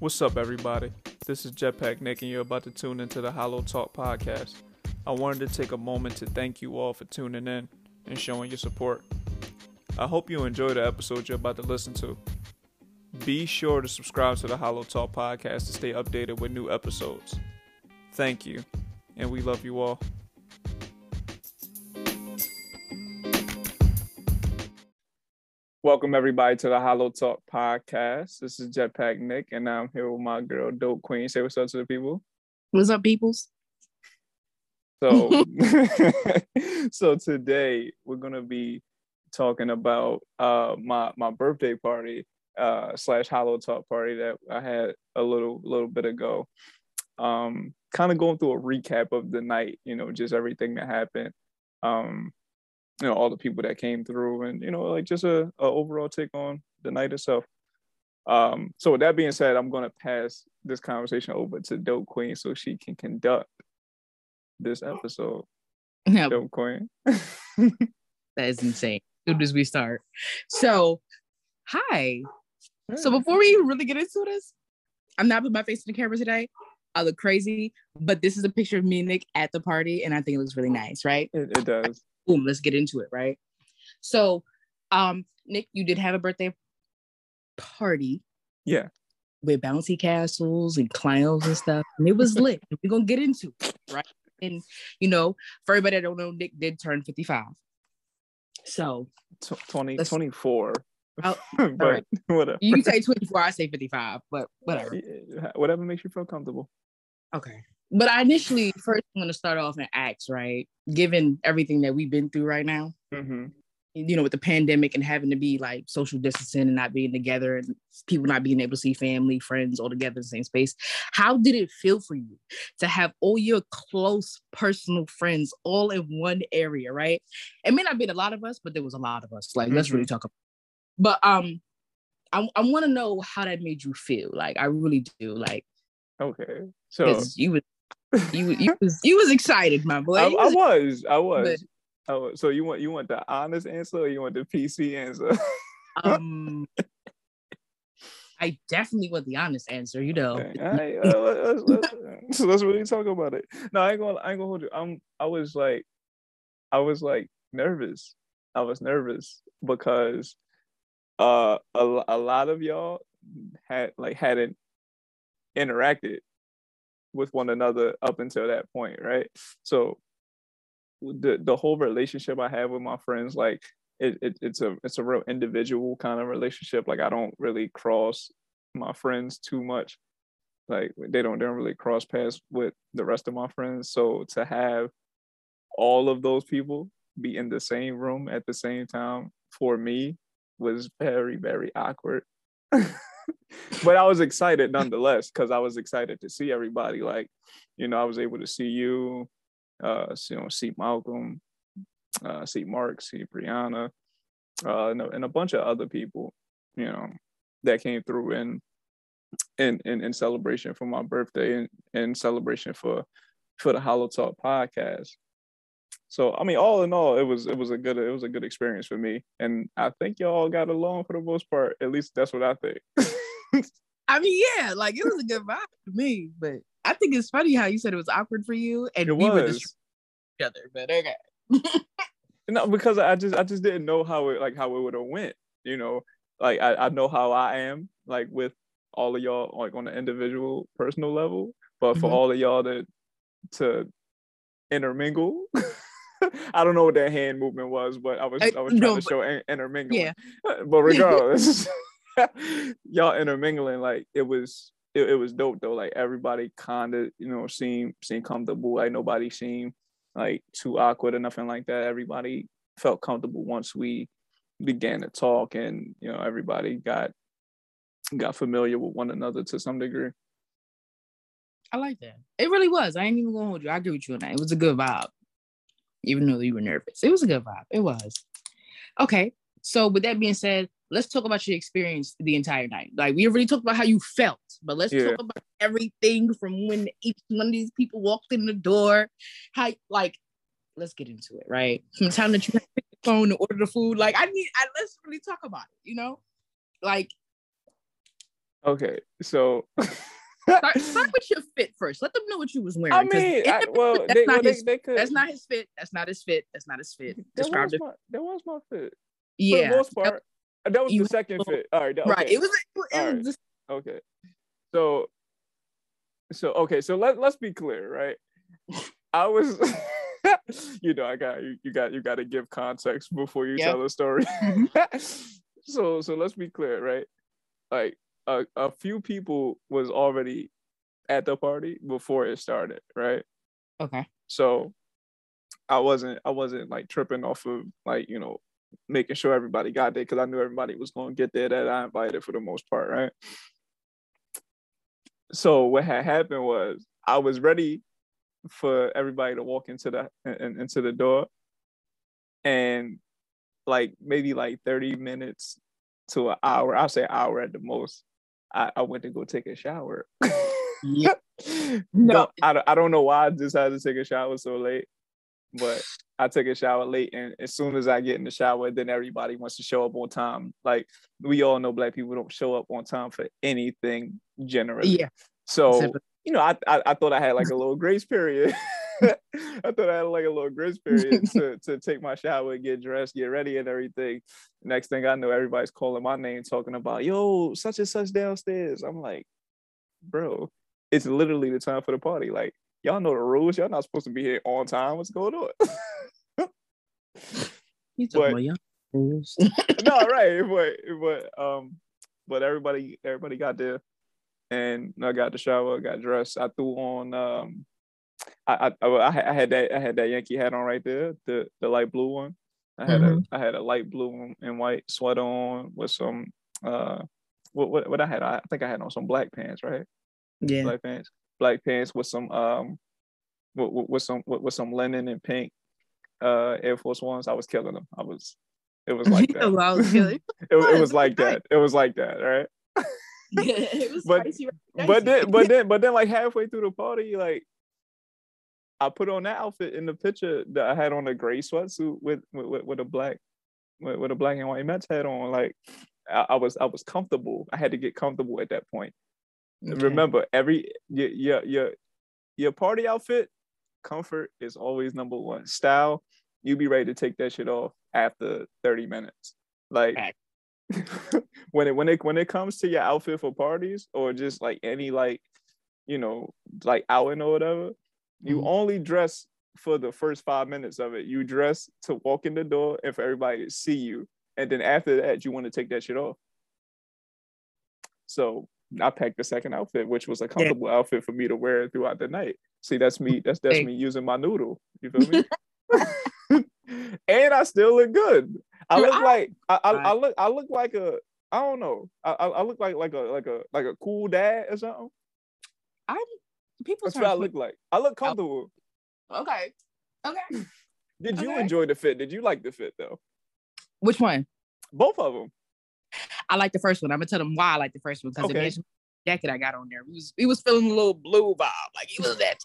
What's up, everybody? This is Jetpack Nik, and you're about to tune into the HolloTalk podcast. I wanted to take a moment to thank you all for tuning in and showing your support. I hope you enjoy the episode you're about to listen to. Be sure to subscribe to the HolloTalk podcast to stay updated with new episodes. Thank you, and we love you all. Welcome everybody to the HolloTalk podcast. This is Jetpack Nik, and I'm here with my girl DopeQueen. Say what's up to the people. What's up, peoples? So, so today we're gonna be talking about uh my my birthday party uh slash HolloTalk party that I had a little little bit ago. Um, kind of going through a recap of the night, you know, just everything that happened. Um, you know all the people that came through and you know like just a, a overall take on the night itself um so with that being said i'm going to pass this conversation over to dopequeen so she can conduct this episode Yeah, dopequeen that is insane. As soon as we start. So, hi. So before we really get into this, I'm not putting my face in the camera today. I look crazy, but this is a picture of me and Nik at the party, and I think it looks really nice, right? it, it does Boom, let's get into it, right? So, um, Nik, you did have a birthday party yeah with bouncy castles and clowns and stuff, and it was lit. We're gonna get into it, right? And you know, for everybody that don't know, Nik did turn 55. So Tw 20 Let's- 24 Oh, but right. whatever you say 24, I say 55, but whatever. Whatever makes you feel comfortable Okay. But I initially first want to start off and ask, right? Given everything that we've been through right now, hmm you know, with the pandemic and having to be like social distancing and not being together and people not being able to see family, friends all together in the same space. How did it feel for you to have all your close personal friends all in one area, right? It may not be a lot of us, but there was a lot of us. Like, let's really talk about But um, I, I want to know how that made you feel. Like, I really do. Like, okay so you was you you was you was excited, my boy. I, I was- i was I was so you want you want the honest answer or you want the pc answer um, I definitely want the honest answer. You know, Okay, right, uh, let's, let's, let's, so let's really talk about it. No, I ain't gonna, I ain't gonna hold you. I'm, I was like, I was like nervous. I was nervous because uh, a, a lot of y'all had like hadn't interacted with one another up until that point, right? So the the whole relationship I have with my friends, like it, it it's a it's a real individual kind of relationship. Like I don't really cross my friends too much. Like they don't they don't really cross paths with the rest of my friends. So to have all of those people be in the same room at the same time for me was very very awkward. but I was excited nonetheless because I was excited to see everybody. Like, you know, I was able to see you, uh, see, you know, see Malcolm, uh, see Mark, see Brianna, uh, and, a, and a bunch of other people, you know, that came through in in in, in celebration for my birthday and in celebration for for the HolloTalk podcast. So I mean, all in all, it was it was a good it was a good experience for me, and I think y'all got along for the most part. At least that's what I think. I mean, yeah, like it was a good vibe to me. But I think it's funny how you said it was awkward for you, and it we were was. just each other. But okay, No, because I just I just didn't know how it like how it would have went. You know, like I, I know how I am like with all of y'all like on the individual personal level, but for Mhm. all of y'all to to intermingle. I don't know what that hand movement was, but I was I- I was trying no, to show in- intermingling. yeah. But regardless, y'all intermingling like it was it, it was dope though. Like everybody kind of you know seemed seemed comfortable. Like nobody seemed like too awkward or nothing like that. Everybody felt comfortable once we began to talk, and you know everybody got got familiar with one another to some degree. I like that. It really was. I ain't even gonna hold you. I agree with you on that. It was a good vibe, even though you were nervous. It was a good vibe. It was. Okay. So with that being said, let's talk about your experience the entire night. Like we already talked about how you felt, but let's Yeah. talk about everything from when each one of these people walked in the door. How like, let's get into it, right? From the time that you had to pick the phone to order the food. Like I need, I let's really talk about it. You know, like Okay, so start, start with your fit first. Let them know what you was wearing. I mean, I, well, that's they, not well, his- they could. That's not his fit. That's not his fit. That's not his fit. That Describe was it. my, that was my fit. For Yeah. the most part, that was you the second fit. All right, that- Right. It was. It was, right. just, Okay. So so okay, so let, let's be clear, right? I was you know, I got you, you got you got to give context before you Yeah. tell a story. Mhm. so so let's be clear, right? Like a, a few people was already at the party before it started, right? okay. So I wasn't I wasn't like tripping off of like, you know, making sure everybody got there because I knew everybody was gonna get there that I invited for the most part, right? So what had happened was I was ready for everybody to walk into the in, into the door and like maybe like 30 minutes to an hour, I'll say hour at the most. I, I went to go take a shower. Yeah. no, No. I, don't- I don't know why I decided to take a shower so late, but I took a shower late, and as soon as I get in the shower, then everybody wants to show up on time. Like we all know, black people don't show up on time for anything generally. Yeah. So you know, I, I I thought I had like a little grace period. I thought I had like a little grace period to, to take my shower, get dressed, get ready, and everything. Next thing I know, everybody's calling my name, talking about yo, such and such downstairs. I'm like, bro, it's literally the time for the party. Like, y'all know the rules. Y'all not supposed to be here on time. What's going on? You talking about young fools. no, right, but but um, but everybody everybody got there, and I got the shower, got dressed. I threw on um, I I, I had- I had that I had that Yankee hat on right there, the the light blue one. I had a I had a light blue and white sweater on with some uh, what what what I had I think I had on some black pants, right? yeah. Black pants, black pants with some um, with, with, with some with, with some linen and pink uh Air Force Ones. I was killing them. I was. It was like that. Was it, it was like that. It was like that, right? yeah, it was But- spicy. right? But then, but then, but then, like halfway through the party, like I put on that outfit in the picture that I had on a gray sweatsuit with with, with, a black with, with a black and white Mets hat on. Like I, I was I was comfortable. I had to get comfortable at that point. Okay. Remember, every your your your your party outfit, comfort is always number one. Style, you be ready to take that shit off after 30 minutes. Like when it when it when it comes to your outfit for parties or just like any like you know like outing or whatever, you Mhm. only dress for the first five minutes of it. You dress to walk in the door and for everybody to see you. And then after that, you want to take that shit off. So I packed the second outfit, which was a comfortable outfit for me to wear throughout the night. See, that's me. That's that's me using my noodle. You feel me? and I still look good. I look like I, I, I look I look like a I don't know. I, I look like like a like a like a cool dad or something. I'm people. That's what I look like. I look oh. comfortable. Okay. Okay. Did you Okay. enjoy the fit? Did you like the fit though? Which one? Both of them. I like the first one. I'm gonna tell them why I like the first one because Okay. it jacket I got on there. It was it was feeling a little blue vibe, like it was that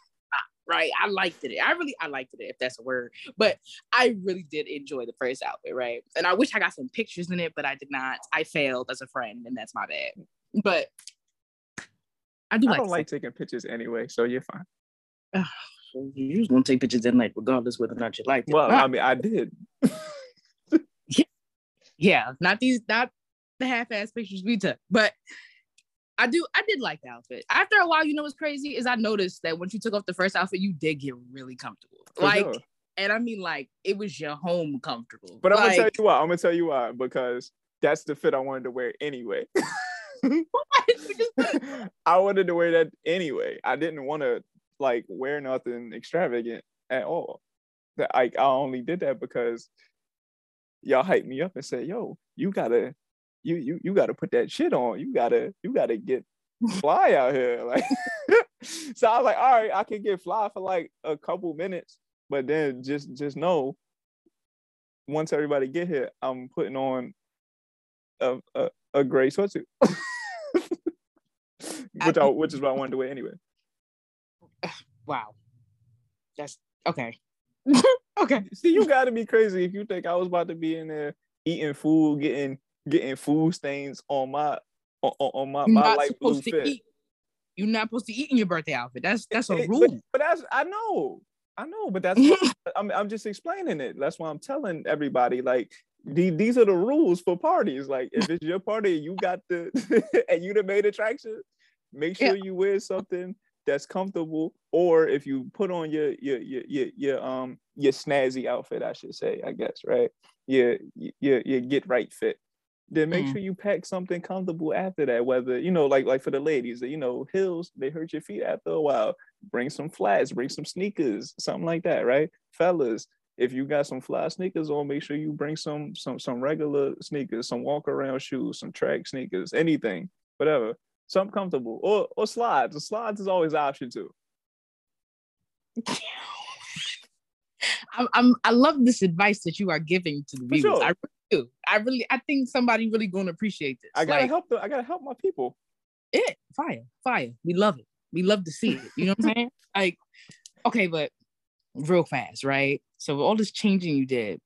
right. I liked it. I really I liked it if that's a word, but I really did enjoy the first outfit, right? And I wish I got some pictures in it, but I did not. I failed as a friend, and that's my bad. But I do I like. don't like taking pictures anyway, so you're fine. You just gonna take pictures at night, regardless whether or not you like it. Well, I mean, I did. yeah, yeah, not these, not the half-ass pictures we took, but I do, I did like the outfit. After a while, you know what's crazy is I noticed that once you took off the first outfit, you did get really comfortable. for like, sure. and I mean, like, it was your home comfortable. But I'm gonna tell you why. I'm gonna tell you why because that's the fit I wanted to wear anyway. I wanted to wear that anyway. I didn't want to like wear nothing extravagant at all. That like I only did that because y'all hyped me up and said, "Yo, you gotta, you you you gotta put that shit on. You gotta you gotta get fly out here." Like, so I was like, "All right, I can get fly for like a couple minutes, but then just just know." Once everybody get here, I'm putting on a a, a gray sweatsuit, which I, which is what I wanted to wear anyway. wow, that's okay. okay, See, you got to be crazy if you think I was about to be in there eating food, getting getting food stains on my on, on my, You're my not light blue fit. eat. You're not supposed to eat in your birthday outfit. That's that's a rule. But, but that's I know, I know, but that's I'm I'm just explaining it. That's why I'm telling everybody like the, these are the rules for parties. Like if it's your party, you got the and you the main attraction. Make Yeah. sure you wear something that's comfortable, or if you put on your your your your, your um your snazzy outfit, I should say, I guess, right? Your your your get right fit. Then make Mm. sure you pack something comfortable after that. Whether you know, like like for the ladies, you know, heels they hurt your feet after a while. Bring some flats, bring some sneakers, something like that, right? Fellas, if you got some fly sneakers on, make sure you bring some some some regular sneakers, some walk around shoes, some track sneakers, anything, whatever, something comfortable, or or slides. The slides is always an option too. I'm, I'm I love this advice that you are giving to the viewers. sure. I do. I really I think somebody really gonna appreciate this. I gotta like, help. The, I gotta help my people. it fire fire we love it we love to see it you know what i'm saying like okay but real fast right so with all this changing you did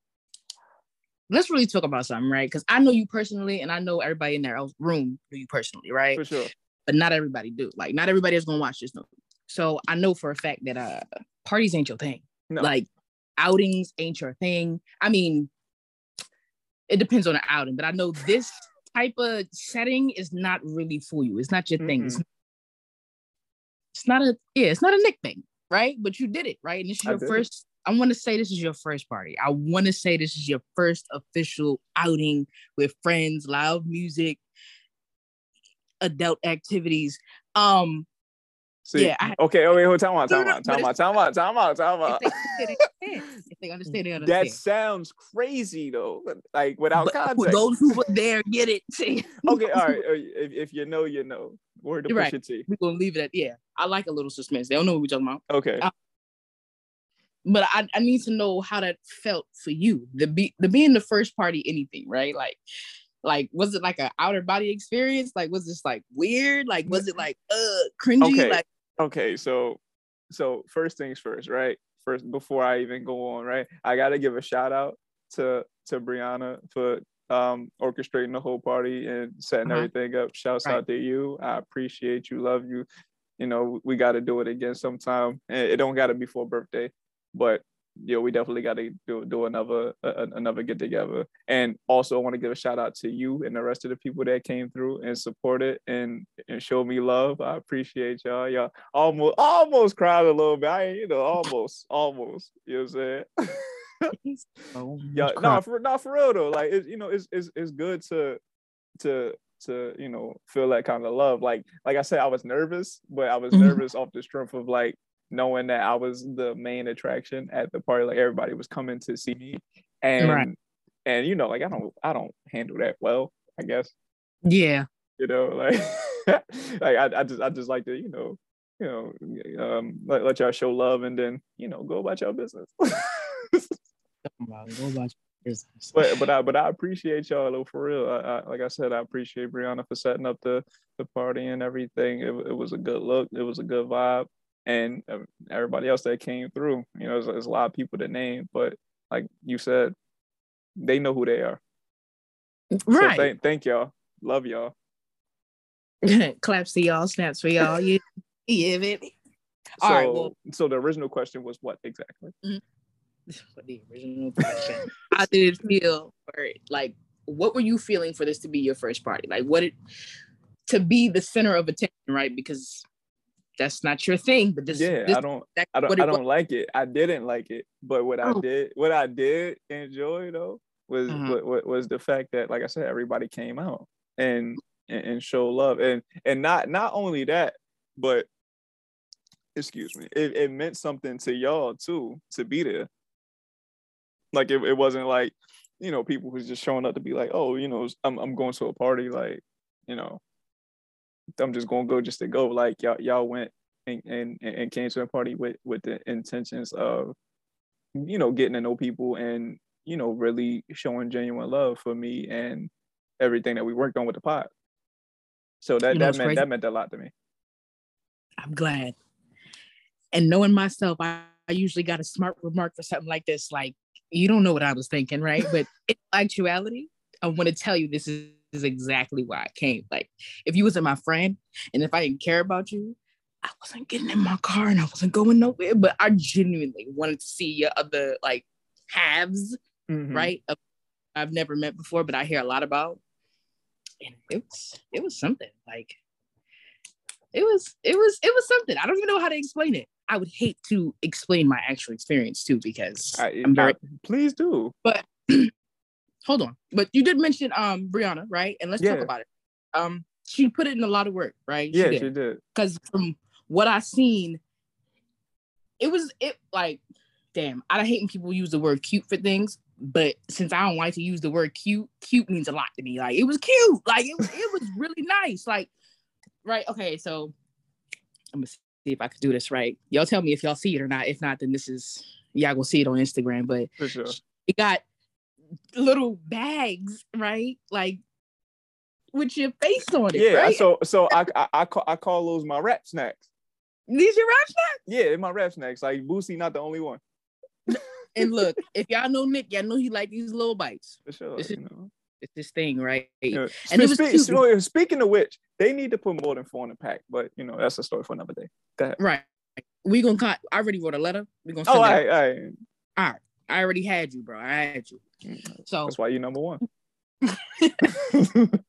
let's really talk about something right because i know you personally and i know everybody in their else room know you personally right For sure. but not everybody do like not everybody is gonna watch this movie so i know for a fact that uh parties ain't your thing No. like outings ain't your thing i mean it depends on the outing but i know this type of setting is not really for you. It's not your thing. It's, it's not a yeah it's not a nik thing right? But you did it right? And this is your it. first i want to say this is your first party. I want to say this is your first official outing with friends loud music adult activities. Um See, Yeah, I- okay. Oh wait, hold time out, time out, time out, time out, time out, time out. if they, understand, they understand. if they understand they understand That sounds crazy though. Like without but context. those who were there get it okay, all right. uh, If, if you know, you know. Word to Right. Pusha T. we're gonna leave it at yeah i like a little suspense they don't know what we're talking about Okay. Uh, but I, I need to know how that felt for you the be the being the first party anything right like like was it like an outer body experience like was this like weird like was it like uh cringy Okay. like okay so so first things first right? First before i even go on right? I gotta give a shout out to to brianna for um orchestrating the whole party and setting Uh-huh. everything up. Shouts Right. out to you. I appreciate you. Love you. You know we got to do it again sometime. It don't got to be for birthday but yeah we definitely got to do, do another uh, another get together. And also i want to give a shout out to you and the rest of the people that came through and supported and and showed me love. I appreciate y'all. Y'all almost almost cried a little bit. I you know almost almost you know what i'm saying? Yeah no for not for real though. Like it's you know it's, it's it's good to to to you know feel that kind of love. Like like i said i was nervous but i was Mhm. nervous off the strength of like knowing that i was the main attraction at the party like everybody was coming to see me and Right. and you know like i don't i don't handle that well i guess yeah you know like like I, I just i just like to you know you know um let, let y'all show love and then you know go about your business Go about your business. but but I but I appreciate y'all though for real. I, I, like I said, I appreciate Brianna for setting up the the party and everything. It, it was a good look. It was a good vibe, and uh, everybody else that came through. You know, there's, there's a lot of people to name, but like you said, they know who they are. So right thank thank y'all. Love y'all. claps for y'all snaps for y'all yeah yeah baby So All right, well- so the original question was what exactly? What the original question. How did it feel? Or like, what were you feeling for this to be your first party? Like, what it to be the center of attention, right? Because that's not your thing. But this, yeah, this I don't I don't I don't like it. I didn't like it, but what I Oh. did, what I did enjoy though, was Mhm. what, what was the fact that, like I said, everybody came out and and, and show love, and and not not only that, but excuse me, it, it meant something to y'all too to be there. Like it, it wasn't like you know people was just showing up to be like, oh, you know, I'm I'm going to a party, like you know, I'm just gonna go just to go. Like y'all y'all went and, and and came to a party with with the intentions of you know getting to know people and you know really showing genuine love for me and everything that we worked on with the pod so that You know that meant crazy? that meant a lot to me I'm glad. And knowing myself, I, I usually got a smart remark for something like this. Like, you don't know what I was thinking, right? But in actuality, I want to tell you this is is exactly why I came. Like, if you wasn't my friend and if I didn't care about you, I wasn't getting in my car and I wasn't going nowhere. But I genuinely wanted to see your other like halves, Mhm. right? Of- I've never met before, but I hear a lot about. And it was it was something. Like it was it was it was something. I don't even know how to explain it. I would hate to explain my actual experience too because I, I'm very please do. Hold on. But you did mention um Brianna, right? And let's talk about it. Um, she put it in a lot of work, right? Yeah, she did. Because from what I seen, it was it like, damn. I hate when people use the word cute for things, but since I don't like to use the word cute, cute means a lot to me. Like it was cute. Like it, it was really nice. Like, right? Okay, so I'm gonna see if I could do this right. Y'all tell me if y'all see it or not. If not, then this is y'all gonna see it on Instagram. But For sure. it got little bags, right? Like with your face on it. Yeah. right? So so I, I I call I call those my rap snacks. these your rap snacks. Yeah, they're my rap snacks. Like Boosie, not the only one. And look, if y'all know Nik, y'all know he like these little bites. For sure. Is- you know. It's this thing, right? Yeah. And it was Spe- spe- speaking of which, they need to put more than four in the pack. But you know, that's a story for another day. Go ahead. Right. We gonna con- I already wrote a letter. We gonna oh, send Oh, all right, all right. All right. I already had you, bro. I had you. So That's why you number one.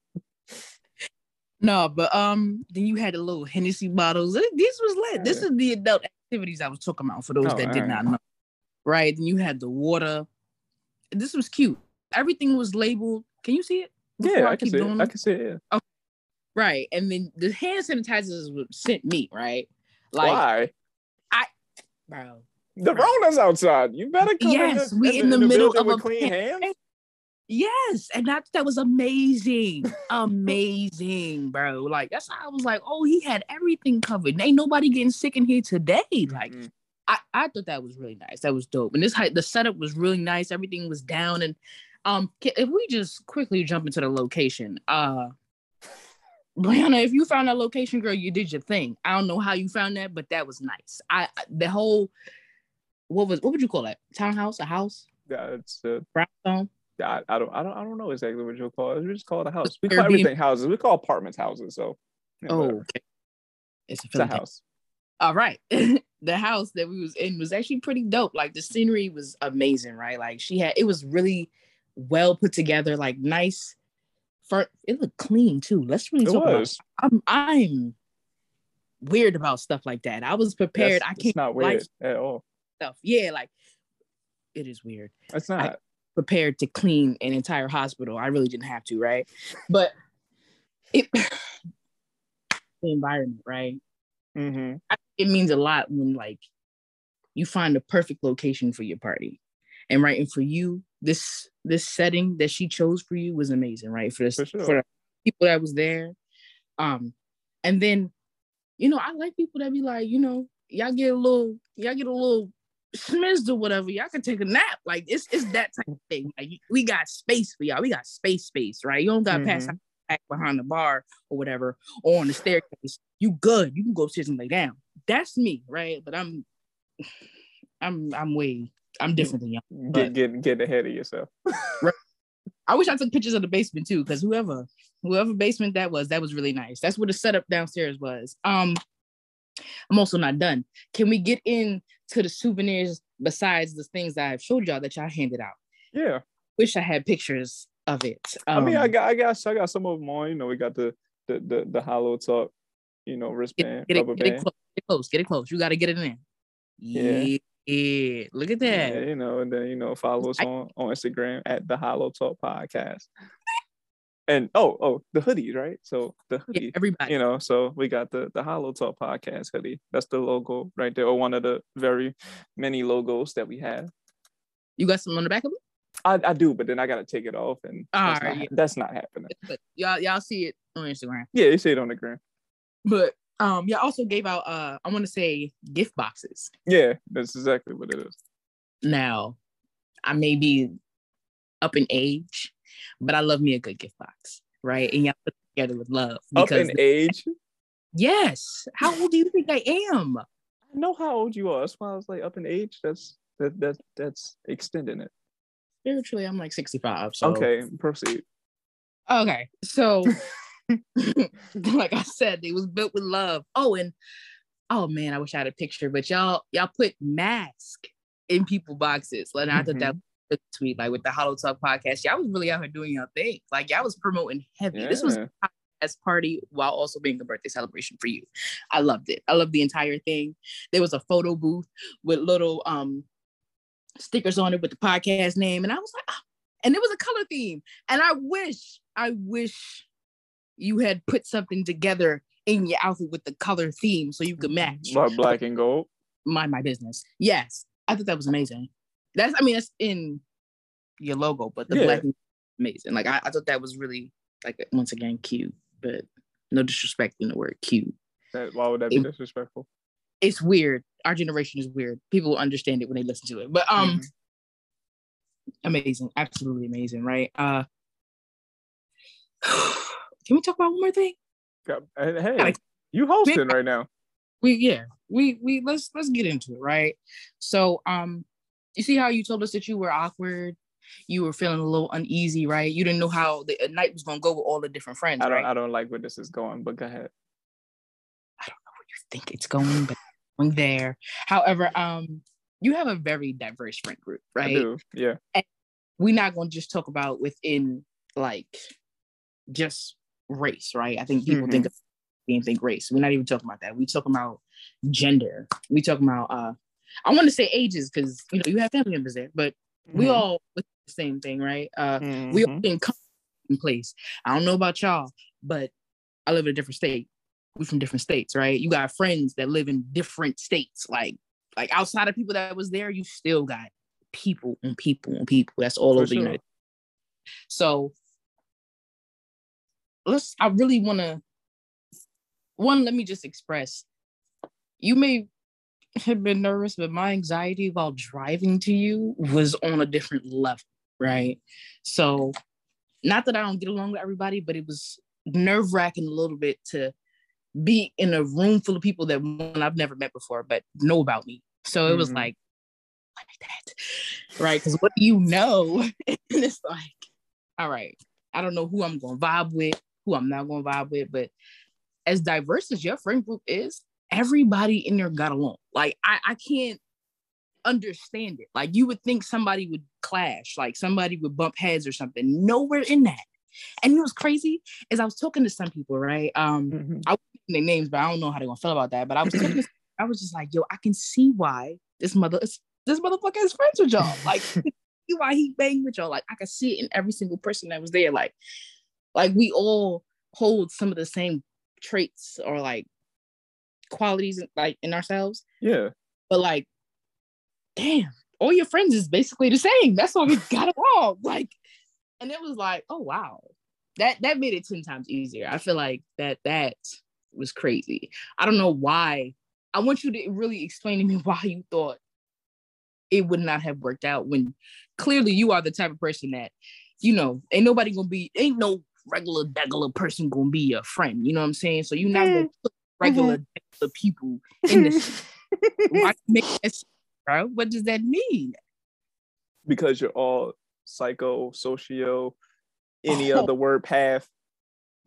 no, but um, then you had the little Hennessy bottles. Th- This was lit. This is the adult activities I was talking about for those Oh, that did alright. not know. Right. and you had the water. This was cute. Everything was labeled. Can you see it? Before yeah, I can see it. I can see it. Yeah. Right. And then the hand sanitizers was sent me, right? Like, why? I, bro. The Rona's outside. You better come Yes, in the, we in in the, the middle of a clean pan- hands. Yes, and that that was amazing, amazing, bro. Like that's how I was like, oh, he had everything covered. Ain't nobody getting sick in here today. Like Mhm. I, I thought that was really nice. That was dope. And this the setup was really nice. Everything was down. And um, if we just quickly jump into the location, uh, Brianna, if you found that location, girl, you did your thing. I don't know how you found that, but that was nice. I- the whole what was what would you call that? Townhouse, a house, yeah, it's a brownstone. I, I don't I don't I don't know exactly what you'll call it. We just call it a house. We Airbnb. call everything houses. We call apartments houses. So Oh, whatever. okay. It's a, it's a house. All right. the house that we was in was actually pretty dope. Like the scenery was amazing, right? Like she had it was really well put together, like nice. For it looked clean too. Let's really It talk about. I'm I'm weird about stuff like that. I was prepared. That's- I can't not like weird at all. Stuff. Yeah, like it is weird. It's not. Prepared to clean an entire hospital. I really didn't have to, right? But it the environment, right? hmm it means a lot when like you find the perfect location for your party and right and for you this this setting that she chose for you was amazing right for this For for, the people that was there um and then you know i like people that be like you know y'all get a little y'all get a little smizzed or whatever y'all can take a nap. Like it's it's that type of thing. Like we got space for y'all. We got space space right? You don't got to pass back behind the bar or whatever or on the staircase. You good. You can go upstairs and lay down. That's me right? But i'm i'm i'm way i'm different than y'all Get get get ahead of yourself. right. i wish i took pictures of the basement too because whoever whoever basement that was that was really nice. That's what the setup downstairs was. Um i'm also not done. Can we get into the souvenirs besides the things that i've showed y'all that y'all handed out Yeah. wish i had pictures of it I mean, I Um, got I got I got some of them on. You know, we got the the the, the hollotalk, you know, wristband, get it, rubber get it band. close get it close get it close you got to get it in Yeah. yeah, look at that Yeah, you know, and then you know, follow us I- on on Instagram at the HolloTalk Podcast. And oh, oh, the hoodies, right? So the Yeah, hoodie, everybody you know, so we got the the HolloTalk Podcast hoodie. That's the logo right there, or one of the very many logos that we have. you got some on the back of it I, I do, but then I gotta take it off, and that's, Alright, not, yeah. that's not happening. but y'all y'all see it on Instagram. Yeah, you see it on the gram. But um, y'all also gave out uh, I want to say gift boxes. Yeah, that's exactly what it is. Now, I may be up in age, but I love me a good gift box, right? And y'all put it together with love Up in age, yes, how old do you think I am? I know how old you are. That's why I was like, up in age. That's that that that's extending it. Spiritually, I'm like 65. So Okay, proceed. Okay, so like I said, it was built with love. Oh, and oh man, I wish I had a picture, but y'all y'all put mask in people boxes. Like I thought that mm-hmm. was tweet, like with the HolloTalk podcast. Y'all was really out here doing your thing. Like y'all was promoting heavy. Yeah. This was as party while also being a birthday celebration for you. I loved it. I loved the entire thing. There was a photo booth with little um stickers on it with the podcast name, and I was like, oh. and it was a color theme. And I wish, I wish you had put something together in your outfit with the color theme so you could match. Like black and gold. Mind my business. Yes, I thought that was amazing. That's, I mean, that's in your logo, but the yeah. black amazing. Like I, I thought that was really like once again cute, but no disrespect in the word cute. That, why would that be it, disrespectful? It's weird. Our generation is weird. People will understand it when they listen to it. But um mm-hmm. amazing, absolutely amazing, right? Uh can we talk about one more thing? Hey, you hosting right now. We yeah, we we let's let's get into it, right? So um you see how you told us that you were awkward, you were feeling a little uneasy, right? You didn't know how the night was gonna go with all the different friends. I don't right? I don't like where this is going, but go ahead. I don't know where you think it's going, but going there. However, um, you have a very diverse friend group, right? I do, yeah. And we're not gonna just talk about within like just race, right? I think people mm-hmm. think of same thing race. We're not even talking about that. We talking about gender. We talking about uh I want to say ages because you know you have family members there, but mm-hmm. we all the same thing, right? Uh mm-hmm. we all in in place. I don't know about y'all, but I live in a different state. We from different states, right? You got friends that live in different states. Like like outside of people that was there, you still got people and people and people. That's all For over sure. the United. So let's I really want to one let me just express you may have been nervous but my anxiety while driving to you was on a different level right so not that I don't get along with everybody but it was nerve wracking a little bit to be in a room full of people that one I've never met before but know about me so it mm-hmm. was like like that right because what do you know and it's like all right I don't know who I'm going to vibe with who I'm not going to vibe with. But as diverse as your friend group is, everybody in there got along. Like I, I can't understand it. Like you would think somebody would clash, like somebody would bump heads or something. Nowhere in that. And it was crazy is I was talking to some people, right? Um, mm-hmm. I won't their names, but I don't know how they're gonna feel about that. But I was talking to, I was just like, yo, I can see why this mother this motherfucker is friends with y'all. Like why he banged with y'all. Like I could see it in every single person that was there. Like like we all hold some of the same traits or like qualities like in ourselves. Yeah. But like, damn, all your friends is basically the same. That's why we got along. Like, and it was like, oh wow. That that made it 10 times easier. I feel like that that was crazy. I don't know why. I want you to really explain to me why you thought it would not have worked out when clearly you are the type of person that, you know, ain't nobody gonna be, ain't no regular degular person gonna be your friend. You know what I'm saying? So you're not gonna mm. put regular mm-hmm. people in this. Why make this, bro? What does that mean? Because you're all psycho, socio, any oh. other word path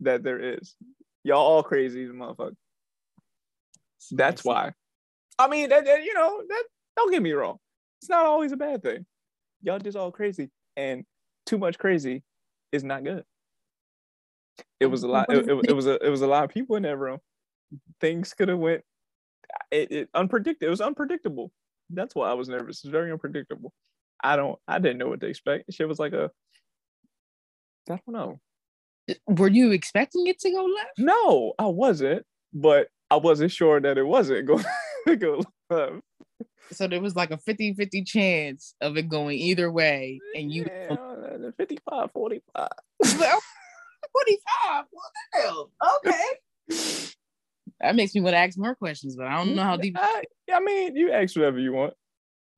that there is. Y'all all crazy, motherfucker. That's why. I mean, that, that, you know, that don't get me wrong. It's not always a bad thing. Y'all just all crazy, and too much crazy is not good it was a lot. It, it, it, was a it was a lot of people in that room. Things could have went. It, it unpredictable. It was unpredictable. That's why I was nervous. It's very unpredictable. I don't. I didn't know what to expect. Shit was like a. I don't know. Were you expecting it to go left? No, I wasn't. But I wasn't sure that it wasn't going to go left. So there was like a 50 50 chance of it going either way. And you. Yeah, uh, 55 45. 25. What the hell? Okay. That makes me want to ask more questions, but I don't mm, know how deep. I, I mean, you ask whatever you want.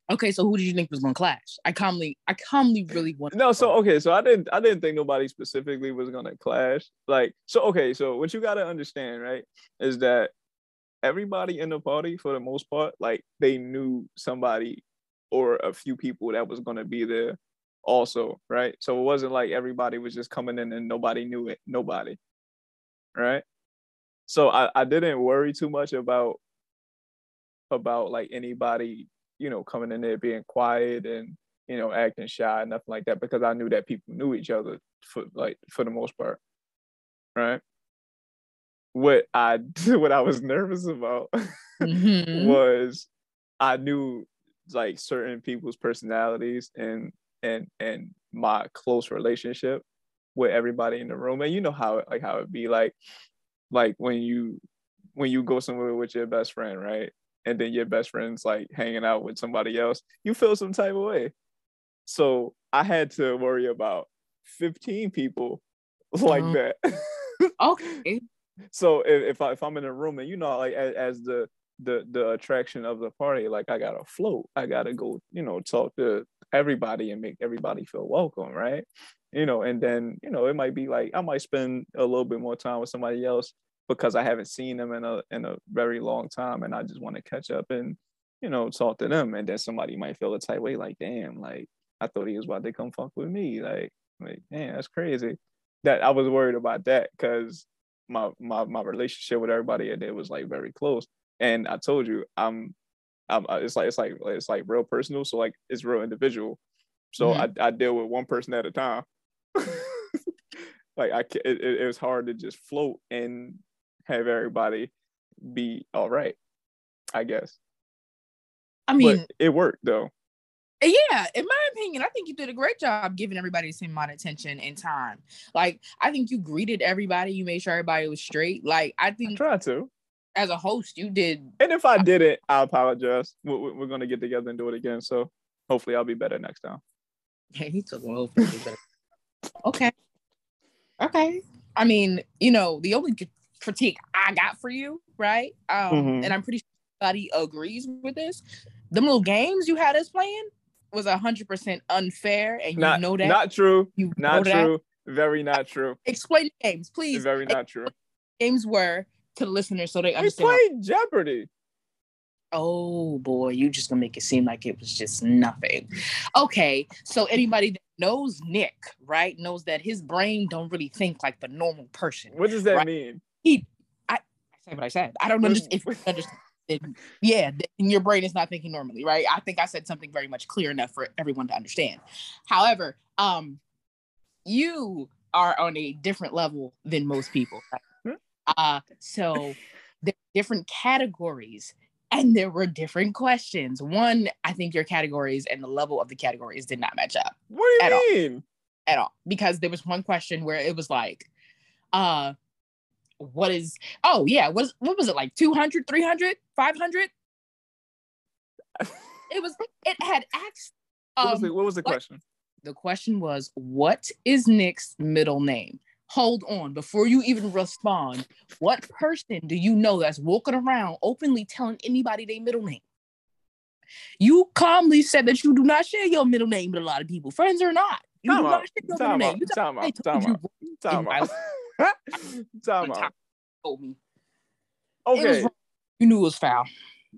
Okay, so who did you think was gonna clash? I calmly, I calmly really want. No, so okay, so I didn't, I didn't think nobody specifically was gonna clash. Like, so okay, so what you gotta understand, right, is that everybody in the party, for the most part, like they knew somebody or a few people that was gonna be there also, right? So it wasn't like everybody was just coming in and nobody knew it, nobody, right? So I, I didn't worry too much about about like anybody, you know, coming in there being quiet and you know acting shy, nothing like that, because I knew that people knew each other for like for the most part, right? What I what I was nervous about mm-hmm. was I knew like certain people's personalities and and and my close relationship with everybody in the room and you know how like how it'd be like like when you when you go somewhere with your best friend right? And then your best friend's like hanging out with somebody else you feel some type of way. So i had to worry about 15 people like uh-huh. that. Okay. So if, if, I, if i'm in a room and you know like as, as the the the attraction of the party like i gotta float. I gotta go you know talk to everybody and make everybody feel welcome right? You know and then you know it might be like i might spend a little bit more time with somebody else because i haven't seen them in a in a very long time and i just want to catch up and you know talk to them. And then somebody might feel a tight way like damn like i thought he was about to come fuck with me like like man that's crazy. That i was worried about that because my my my relationship with everybody and it was like very close. And I told you, I'm, Uh, it's like it's like it's like real personal. So like it's real individual. So mm-hmm. I, I deal with one person at a time. like I it, it was hard to just float and have everybody be all right. I guess. I mean, but it worked though. Yeah, in my opinion, I think you did a great job giving everybody the same amount of attention and time. Like, I think you greeted everybody. You made sure everybody was straight. Like, I think I tried to as a host, you did. And if I did it, I apologize. We're, we're going to get together and do it again. So hopefully I'll be better next time. Yeah, he took one. okay. Okay. I mean, you know, the only critique I got for you, right? Um, mm-hmm. and I'm pretty sure everybody agrees with this. The little games you had us playing was hundred percent unfair, and you not, know that. Not true. You not true. That. Very not true. Explain the games, please. Very not true. Games were to the listeners so they understand. We played Jeopardy. Oh boy, you just gonna make it seem like it was just nothing. Okay, so anybody that knows Nik, right, knows that his brain don't really think like the normal person. What does that right? mean? He, I, I said what I said. I don't understand if you understand. yeah, and your brain is not thinking normally, right? I think I said something very much clear enough for everyone to understand. However, um, you are on a different level than most people. Right? Uh, so there are different categories and there were different questions. One, I think your categories and the level of the categories did not match up. What do you at mean? All, at all. Because there was one question where it was like, uh, what is, oh yeah, what, what was it like 200, 300, 500? it was, it had asked. Um, what was the, what was the what, question? The question was, what is Nik's middle name? Hold on before you even respond what person do you know that's walking around openly telling anybody their middle name? You calmly said that you do not share your middle name with a lot of people. Friends or not you time do not share your time middle name time out, time out, time out. time out. told me. Okay. you knew it was foul.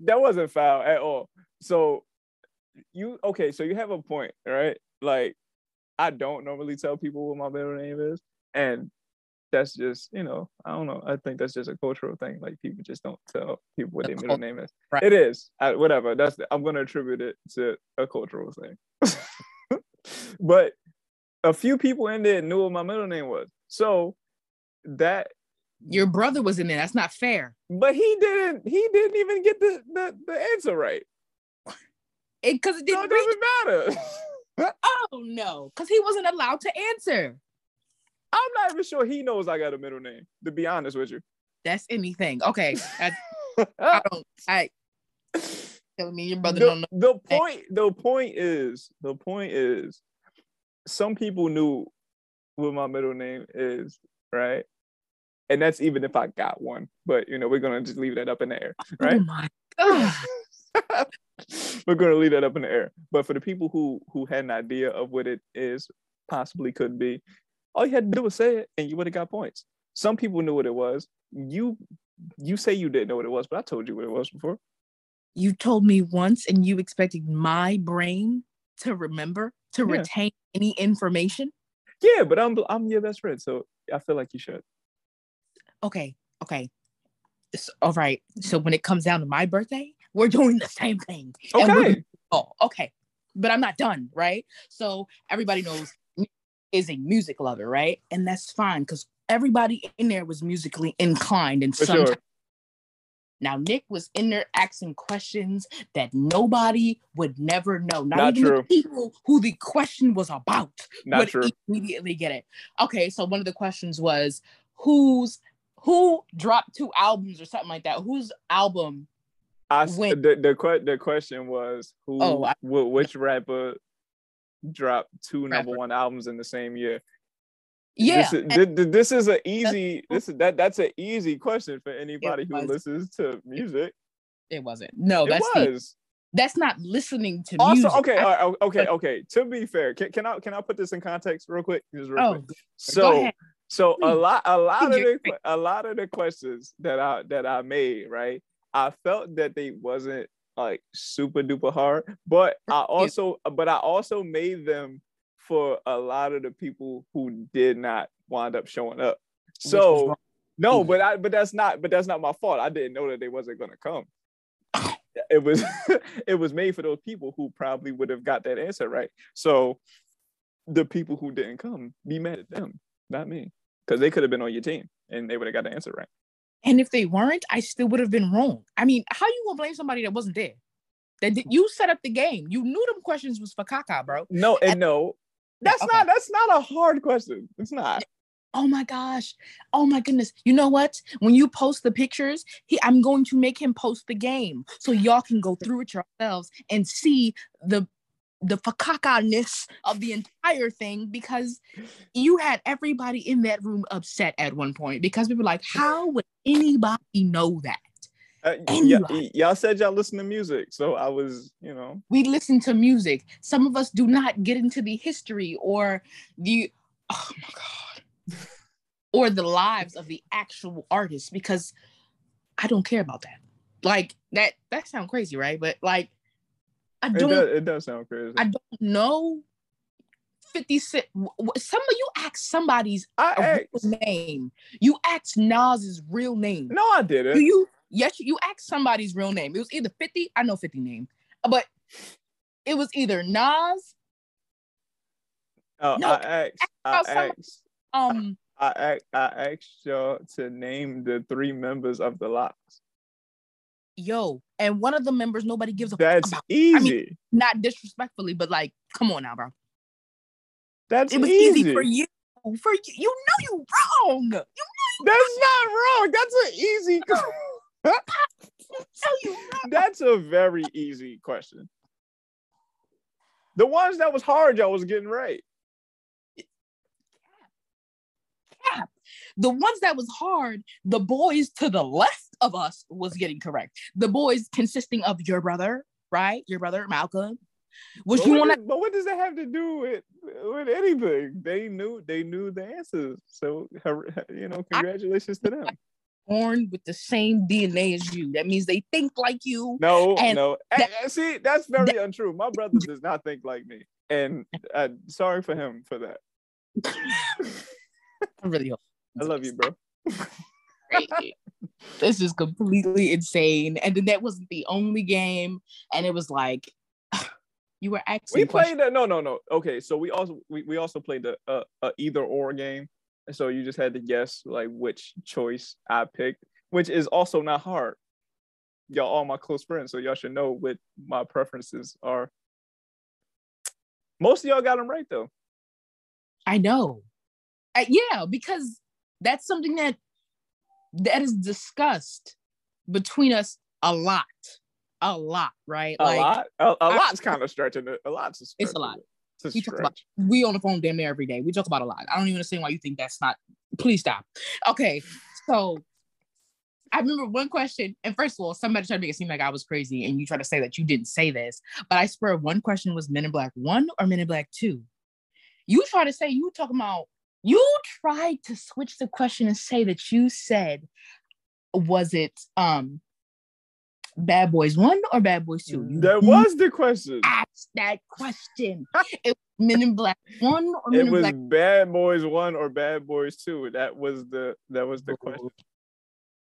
That wasn't foul at all. So you okay so you have a point right? Like I don't normally tell people what my middle name is and that's just you know i don't know. I think that's just a cultural thing. Like people just don't tell people what their middle name is. right. it is. I, whatever. That's the, i'm going to attribute it to a cultural thing. But a few people in there knew what my middle name was. So that your brother was in there. That's not fair. But he didn't he didn't even get the the, the answer right. Because it, it didn't so it doesn't matter. Oh no. Because he wasn't allowed to answer I'm not even sure he knows I got a middle name, to be honest with you. That's anything. Okay. I, I don't I telling me your brother the, don't know. The point, the point is, the point is some people knew what my middle name is, right? And that's even if I got one. But you know, we're gonna just leave that up in the air, oh right? Oh my god. we're gonna leave that up in the air. But for the people who who had an idea of what it is, possibly could be, all you had to do was say it, and you would have got points. Some people knew what it was. You you say you didn't know what it was, but I told you what it was before. You told me once, and you expected my brain to remember to yeah. retain any information? Yeah, but I'm I'm your best friend, so I feel like you should. Okay, okay. So, all right. So when it comes down to my birthday, we're doing the same thing. Okay. Oh, okay. But I'm not done, right? So everybody knows is a music lover, right? And that's fine because everybody in there was musically inclined in For some sure. Now Nik was in there asking questions that nobody would never know. Not, Not even people who the question was about Not would true. immediately get it. Okay, so one of the questions was who's who dropped two albums or something like that? Whose album? I When- the the the question was who Oh, I- which rapper dropped two number one albums in the same year? Yeah, This is, and- thi- thi- this is an easy this is that that's an easy question for anybody who listens to music. it wasn't. No, it that's the, was. that's not listening to Also, music. okay, I- right, okay, okay. To be fair, can, can I can I put this in context real quick? Just real oh, quick. So so a lot a lot of the a lot of the questions that I that I made, right? I felt that they wasn't like super duper hard, but I also but I also made them for a lot of the people who did not wind up showing up. So no, but I but that's not but that's not my fault. I didn't know that they wasn't gonna come. It was it was made for those people who probably would have got that answer right. So the people who didn't come, be mad at them, not me. Because they could have been on your team and they would have got the answer right. And if they weren't, I still would have been wrong. I mean, how you gonna blame somebody that wasn't there? That did, you set up the game. You knew them questions was for Kaka, bro. No, and no, that's okay. not that's not a hard question. It's not. Oh my gosh. Oh my goodness. You know what? When you post the pictures, he I'm going to make him post the game so y'all can go through it yourselves and see the the fakaka-ness of the entire thing because you had everybody in that room upset at one point because we were like, how would anybody know that? Uh, y- y- y'all said y'all listen to music, so I was, you know, we listen to music. Some of us do not get into the history or the oh my god or the lives of the actual artists because I don't care about that. Like that that sounds crazy, right? But like I it don't does, it does sound crazy. I don't know 50 Cent. Some of you ask somebody's asked. real name. You asked Nas's real name. No, I didn't. you? Yes, you asked somebody's real name. It was either 50, I know 50 name, but it was either Nas, Uh, No, I asked. I asked. um, I asked. I asked y'all to name the three members of the LOX. Yo, and one of the members nobody gives a fuck That's about. easy. Not disrespectfully, but like, come on now, bro. That's It was easy. easy for you. For you, you know you wrong. You know you That's not wrong. That's an easy. you wrong. That's a very easy question. The ones that was hard, y'all was getting right. Cap. The ones that was hard, the boys to the left of us was getting correct. The boys consisting of your brother, right? Your brother Malcolm. Was But you what, want but what does that have to do with with anything? They knew they knew the answers. So you know, congratulations to them. born with the same DNA as you? That means they think like you. No, And no. that- see, that's very untrue. My brother does not think like me, and uh, sorry for him for that. I really hope. I love you, bro. Crazy. this is completely insane. And then that wasn't the only game. And it was like you were asking We questions. played that. No, no, no. Okay, so we also we, we also played the uh, uh, either or game, and so you just had to guess like which choice I picked, which is also not hard. Y'all all my close friends, so y'all should know what my preferences are. Most of y'all got them right though. I know. Uh, yeah, because that's something that that is discussed between us a lot. A lot, right? A lot, A lot's kind of stretching it. A lot's a stretch. It's a lot. It's a We talk about- we on the phone damn near every day. We talk about a lot. I don't even understand why you think that's not. Please stop. Okay, so I remember one question, and first of all, somebody tried to make it seem like I was crazy, and you tried to say that you didn't say this, but I swear one question was Men in Black One or Men in Black Two. You try to say you were talking about. You tried to switch the question and say that you said, was it um Bad Boys One or Bad Boys Two? You That was the question. asked that question. it was Men in Black One or Men It in was Black Bad Boys One or Bad Boys Two. That was the that was the question.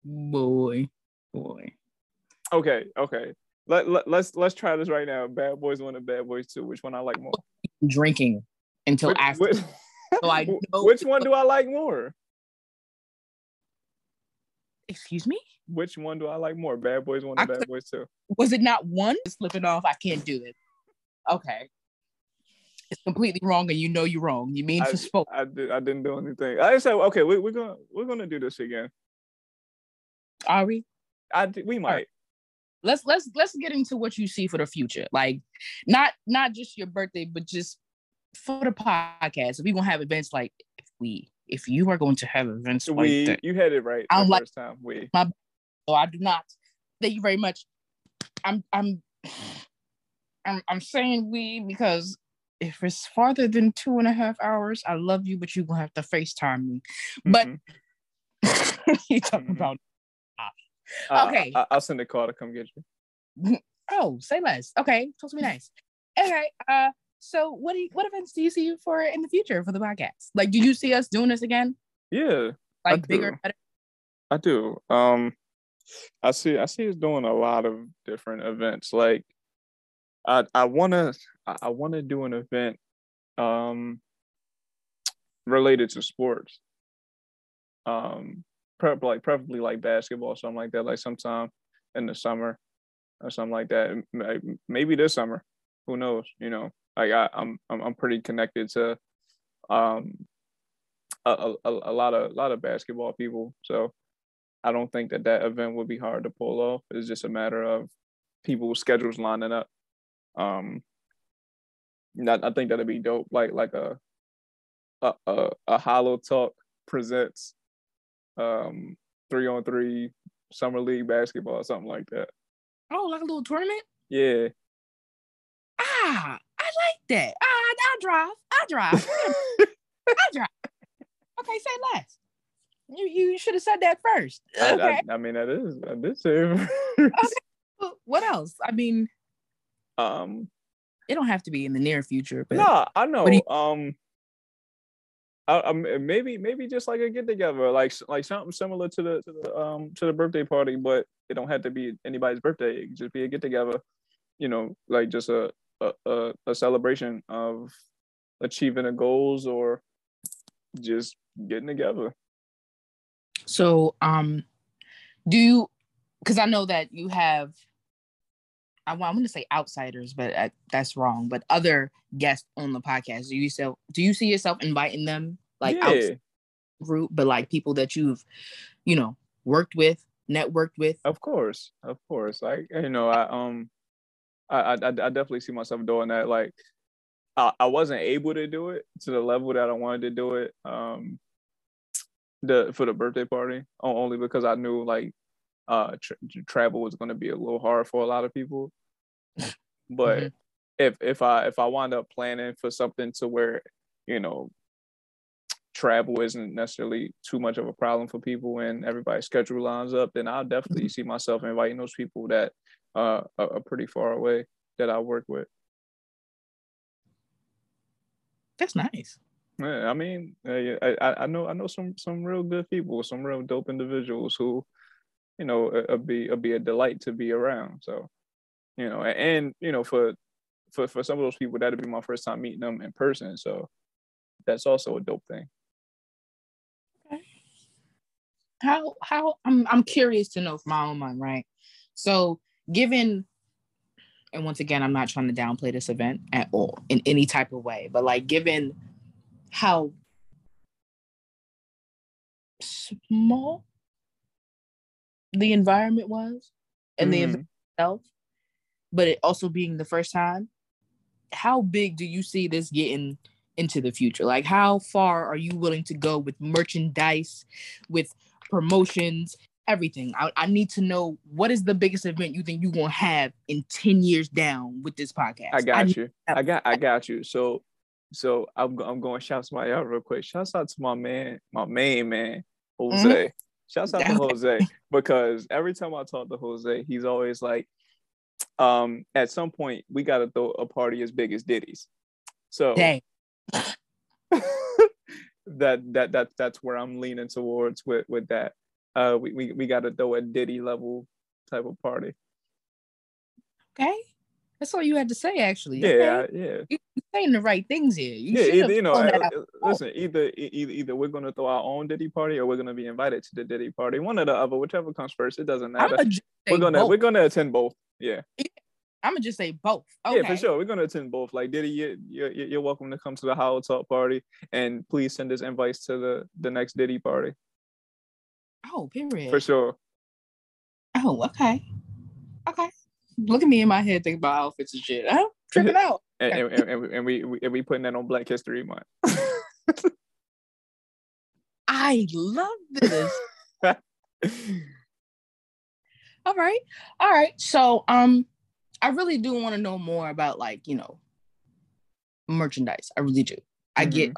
Boy, boy. Okay, okay. Let, let let's let's try this right now. Bad Boys One or Bad Boys Two. Which one I like more? Drinking until after. Which, So I know- which one do I like more? Excuse me? Which one do I like more? Bad Boys One I Bad could- Boys Two? Was it not one? Slipping off. I can't do it. Okay. It's completely wrong, and you know you're wrong. You mean I, for spoke. I did I didn't do anything. I said okay. We, we're gonna we're gonna do this again. Are we? I we might. let's let's let's get into what you see for the future like not not just your birthday but just for the podcast if we gonna have events like if we if you are going to have events like we that you had it right I'm like- first time. We so i do not thank you very much i'm i'm i'm, I'm saying we because if it's farther than two and a half hours i love you but you're gonna have to facetime me but Mhm. you talking Mhm. about I- okay. I, will send a call to come get you. Oh, say less. Okay, talk to me nice. Okay. Uh, so what do you, what events do you see for in the future for the podcast? Like, do you see us doing this again? Yeah, Like bigger, do. better? I do. Um, I see. I see us doing a lot of different events. Like, I I wanna I, I wanna do an event, um, related to sports. Um, prep like preferably like basketball, or something like that. Like sometime in the summer, or something like that. Maybe this summer. Who knows? You know, like I, I'm I'm I'm pretty connected to, um, a, a, a lot of a lot of basketball people. So I don't think that that event would be hard to pull off. It's just a matter of people's schedules lining up. Um, I, I think that'd be dope. Like like a a a, a HolloTalk presents um three on three summer league basketball or something like that. Oh, like a little tournament? Yeah. Ah, like that. Ah, I, I drive. I drive. I drive. Okay, say less. You you should have said that first. I, Okay. I, I mean that is that is it. what else? I mean, um it don't have to be in the near future, but No, I know. you- um, I, I, maybe maybe just like a get together, like like something similar to the to the um to the birthday party, but it don't have to be anybody's birthday. It can just be a get together, you know, like just a a, a a celebration of achieving the goals or just getting together. So, um, do you? Because I know that you have. I want, I want to say outsiders, but uh, that's wrong. But other guests on the podcast, do you self? Do you see yourself inviting them like yeah, group, but like people that you've, you know, worked with, networked with? of course, of course. Like you know, I um, I I, I definitely see myself doing that. Like I, I wasn't able to do it to the level that I wanted to do it. Um, the for the birthday party only because I knew like uh tra- travel was going to be a little hard for a lot of people. But Mhm. if if I if I wind up planning for something to where you know travel isn't necessarily too much of a problem for people and everybody's schedule lines up, then I'll definitely see myself inviting those people that uh are, pretty far away that I work with. That's nice. Yeah, I mean, I, I I know I know some some real good people, some real dope individuals who, you know, uh, uh, be uh, be a delight to be around. So, you know, and, you know, for for for some of those people, that'd be my first time meeting them in person. So, that's also a dope thing. How how I'm I'm curious to know from my own mind, right? So given and once again, I'm not trying to downplay this event at all in any type of way, but like given how small the environment was and the Mhm. event itself, but it also being the first time, how big do you see this getting into the future? Like, how far are you willing to go with merchandise, with promotions, everything? I, I need to know what is the biggest event you think you're gonna have in 10 years down with this podcast. I got need- you. I got I got you. So so I'm I'm going to shout somebody out real quick. Shouts out to my man, my main man, Jose. Shouts out to Jose because every time I talk to Jose, he's always like, um, at some point we gotta throw a party as big as Diddy's. So that that that that's where I'm leaning towards with with that. Uh, we we, we got to throw a Diddy level type of party. Okay. That's all you had to say, actually. Yeah, Okay. Yeah, You're saying the right things here. You yeah. Either, you know, thrown uh, listen. Either either either we're gonna throw our own Diddy party, or we're gonna be invited to the Diddy party. One or the other, whichever comes first. It doesn't matter. gonna just say We're gonna both. we're gonna attend both. Yeah, I'm gonna just say both. Okay. yeah, for sure. We're gonna attend both. Like Diddy, you- you're, you're welcome to come to the HolloTalk party, and please send us invites to the the next Diddy party Oh, period. for sure. Oh, okay. Okay. Look at me in my head thinking about outfits and shit. I'm tripping out. And and, and, and we, and we and we putting that on Black History Month. I love this. All right. All right. So um I really do want to know more about like, you know, merchandise. I really do. I get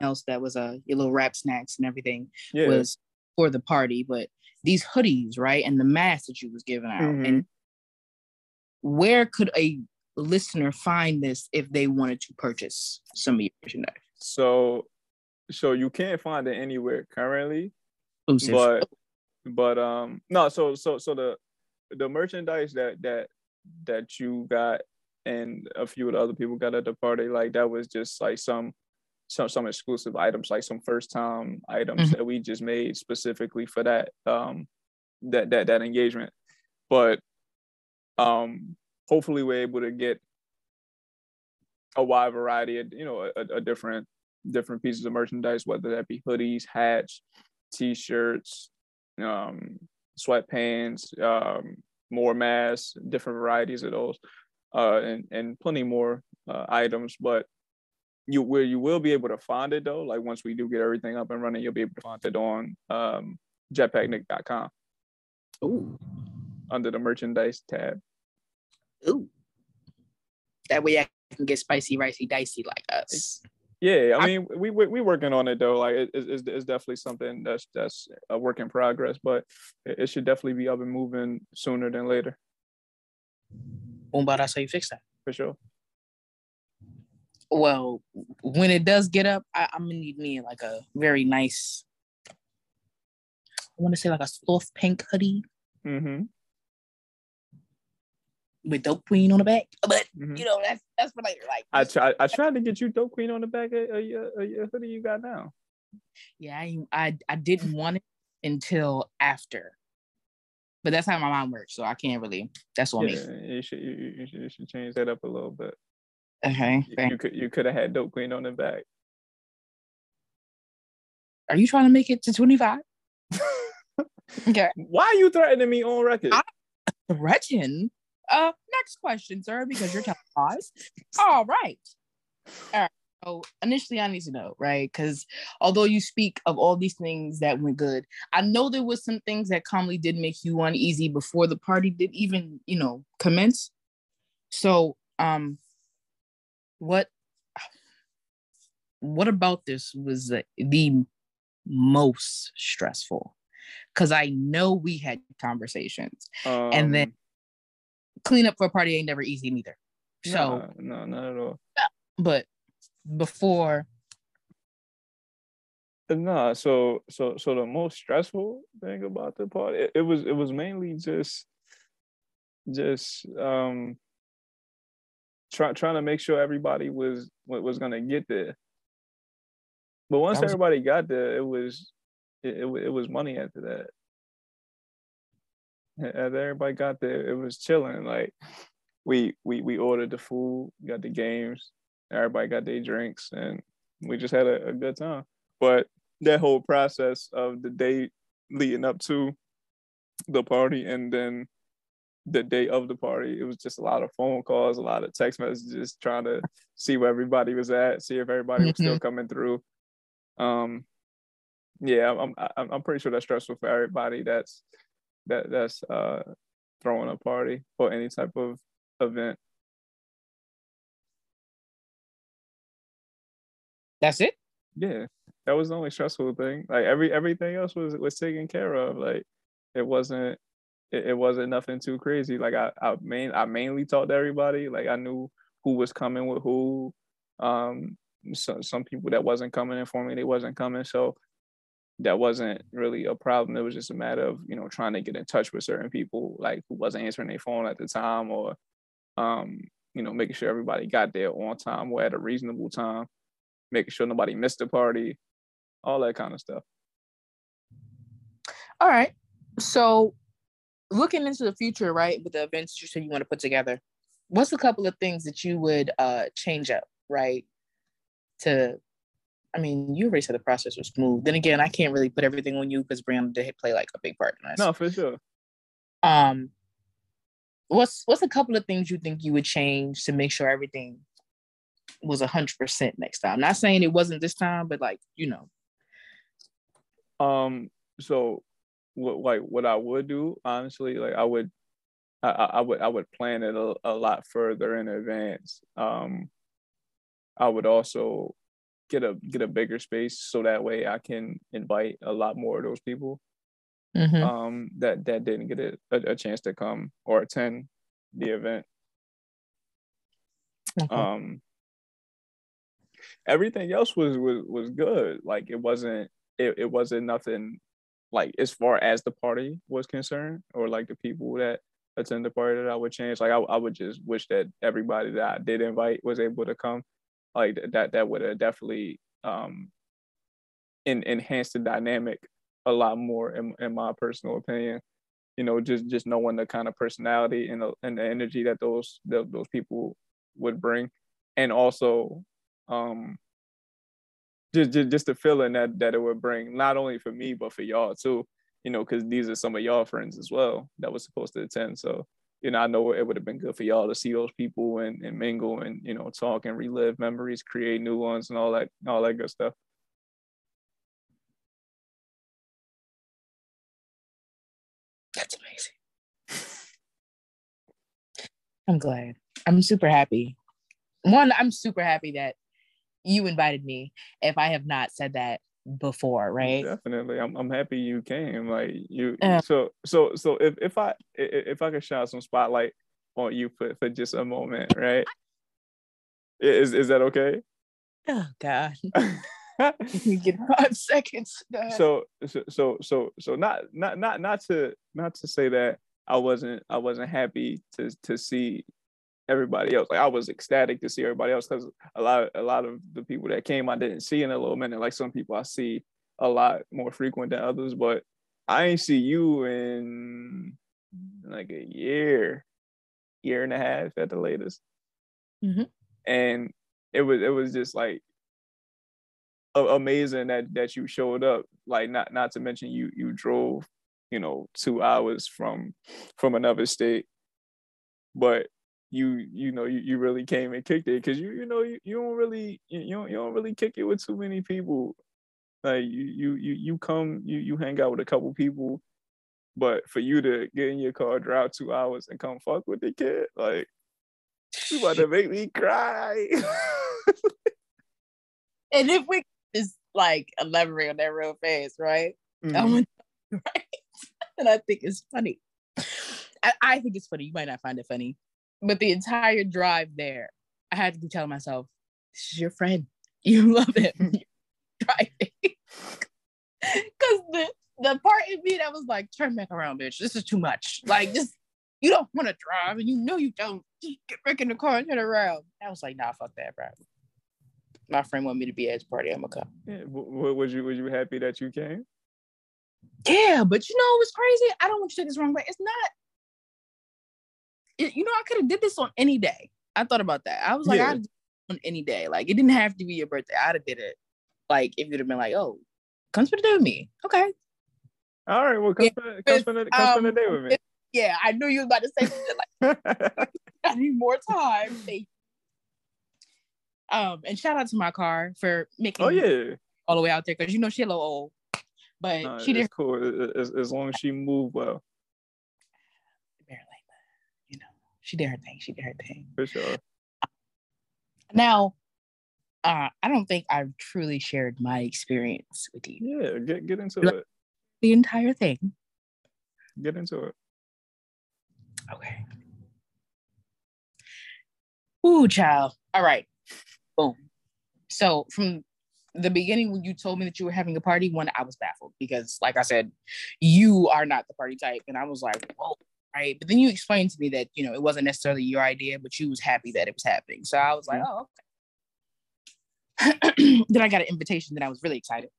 else that was uh, your little rap snacks and everything yeah. was for the party, but these hoodies, right? And the mask that you was giving out. Mhm. And where could a listener find this if they wanted to purchase some of your merchandise? So so you can't find it anywhere currently, Exclusive. but but um no so so so the the merchandise that that that you got and a few of the other people got at the party like that was just like some some some exclusive items like some first time items Mhm. that we just made specifically for that um that that that engagement but um hopefully we're able to get a wide variety of you know a, a different different pieces of merchandise whether that be hoodies hats t-shirts um sweatpants um more masks different varieties of those uh and and plenty more uh, items but you where you will be able to find it though like once we do get everything up and running you'll be able to find it on um jetpacknik.com Ooh. under the merchandise tab Ooh. That way I can get spicy, ricey, dicey like us. Yeah, I I- mean, we we we working on it though. Like, it, it's, it's definitely something that's that's a work in progress, but it, it should definitely be up and moving sooner than later, What about that's how you fix that? for sure. Well, when it does get up, I, I'm gonna need me like a very nice. I want to say like a soft pink hoodie Mm-hmm. with DopeQueen on the back, but hmm you know that's that's for later. Like, I tried I tried to get you DopeQueen on the back of, of your of your hoodie you got now. yeah, I, I I didn't want it until after, but that's how my mom works, so I can't really. That's on me. Yeah, you should you, you- you should you should change that up a little bit. Okay, You, you could you could have had DopeQueen on the back. Are you trying to make it to 25? Okay. Why are you threatening me on record? I- Gretchen. Uh, next question, sir, because you're telling lies. All right. All right. So initially, I need to know, right? Because although you speak of all these things that went good, I know there was some things that calmly did make you uneasy before the party did even, you know, commence. So, um, what, what about this was the, the most stressful? Because I know we had conversations and then- Um, clean up for a party ain't never easy neither. So, no, no, not at all. but before, No, so so so the most stressful thing about the party, it, it was it was mainly just just um trying trying to make sure everybody was wa- was gonna get there. But once was- everybody got there, it was it, it, it was money after that. A- After everybody got there, it was chilling. Like we we we ordered the food, got the games, everybody got their drinks, and we just had a, a good time. But that whole process of the day leading up to the party and then the day of the party, it was just a lot of phone calls, a lot of text messages, trying to see where everybody was at, see if everybody was still coming through. Um, yeah, I'm I'm I'm pretty sure that's stressful for everybody. That's that that's uh throwing a party or any type of event. that's it. Yeah, that was the only stressful thing. Like every everything else was was taken care of. Like it wasn't it, it wasn't nothing too crazy. Like I I main I mainly talked to everybody. Like I knew who was coming with who. Um, so, some people that wasn't coming in for me, they wasn't coming. So that wasn't really a problem. It was just a matter of you know trying to get in touch with certain people, like who wasn't answering their phone at the time, or um, you know making sure everybody got there on time or at a reasonable time, making sure nobody missed the party, all that kind of stuff. All right. So looking into the future, right, with the events you said you want to put together, what's a couple of things that you would uh change up, right? To I mean, you already said the process was smooth. Then again, I can't really put everything on you because Brianna did play like a big part in this. No, for sure. Um, what's what's a couple of things you think you would change to make sure everything was a hundred percent next time? Not saying it wasn't this time, but like you know. Um. So, what like what I would do honestly, like I would, I, I would I would plan it a, a lot further in advance. Um. I would also get a get a bigger space so that way I can invite a lot more of those people Mhm. um that that didn't get a, a, chance to come or attend the event. Um everything else was was was good. Like it wasn't it, it wasn't nothing like as far as the party was concerned or like the people that attend the party that I would change. Like I, I would just wish that everybody that I did invite was able to come. Like that that would have definitely um in, enhanced the dynamic a lot more in, in my personal opinion. You know, just just knowing the kind of personality and the, and the energy that those the, those people would bring, and also um just, just just the feeling that that it would bring not only for me but for y'all too you know because these are some of y'all friends as well that was supposed to attend so you know i know it would have been good for y'all to see those people and, and mingle and you know talk and relive memories create new ones and all that all that good stuff That's amazing. I'm glad. I'm super happy. One, I'm super happy that you invited me. If I have not said that before, right? definitely i'm, I'm happy you came like you Yeah. so so so if, if i i- if i could shine some spotlight on you for, for just a moment right is is that okay Oh God. You get five seconds. So so so so so not not not not to not to say that I wasn't I wasn't happy to to see everybody else. Like I was ecstatic to see everybody else because a lot a lot of the people that came I didn't see in a little minute. Like some people I see a lot more frequent than others, but I ain't see you in like a year, year and a half at the latest. Mhm. And it was it was just like amazing that that you showed up like not not to mention you you drove you know two hours from from another state but you you know you, you really came and kicked it because you you know you, you don't really you, you don't you don't really kick it with too many people like you you you you come you you hang out with a couple people but for you to get in your car drive two hours and come fuck with the kid like you about to make me cry and if we just like elaborate on that real fast, right? Mhm. want right. And I think it's funny. I, I think it's funny. You might not find it funny. But the entire drive there, I had to be telling myself, this is your friend. You love him. Driving. Cause the the part in me that was like, turn back around, bitch. This is too much. Like just you don't want to drive and you know you don't. Just get back in the car and turn around. I was like, nah, fuck that, bro. My friend wanted me to be at his party. I'm gonna come. Yeah, w- w- was you was you happy that you came? Yeah, but you know it was crazy? I don't want you to take this wrong way. It's not. It, you know, I could have did this on any day. I thought about that. I was like, Yeah. I'd do it on any day. Like it didn't have to be your birthday. I'd have did it. Like if you'd have been like, oh, come spend the day with me. Okay. All right, well, come Yeah, spend, come spend, a, come spend a um, day with me. Yeah, I knew you was about to say something like I need more time. Thank you. Um, and shout out to my car for making oh yeah, all the way out there because you know she a little old, but she did cool as, as long as she moved well, barely. You know, she did her thing. She did her thing. for sure. Now, uh, I don't think I've truly shared my experience with you. Yeah, get get into like, it. The entire thing. Get into it. Okay. Ooh, child. All right. Boom. So from the beginning, when you told me that you were having a party, one, I was baffled because, like I said, you are not the party type, and I was like, whoa, right? But then you explained to me that you know it wasn't necessarily your idea, but you was happy that it was happening. So I was like, oh, okay. then I got an invitation. Then I was really excited.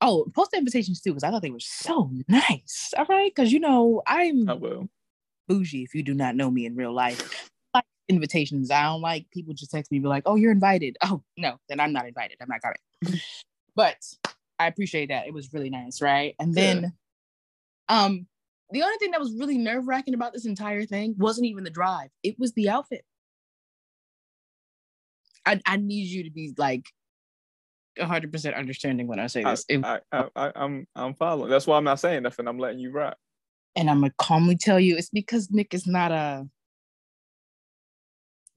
Oh, post invitations too, because I thought they were so nice. All right, because you know I'm I will. bougie. If you do not know me in real life, I like invitations. I don't like people just text me be like, "Oh, you're invited." Oh no, then I'm not invited. I'm not coming. but I appreciate that. It was really nice, right? And then, yeah. um, the only thing that was really nerve wracking about this entire thing wasn't even the drive; it was the outfit. I, I need you to be like 100% understanding when I say this. I, I, I, I'm I'm following. That's why I'm not saying nothing. I'm letting you rock. And I'm gonna calmly tell you, it's because Nik is not a.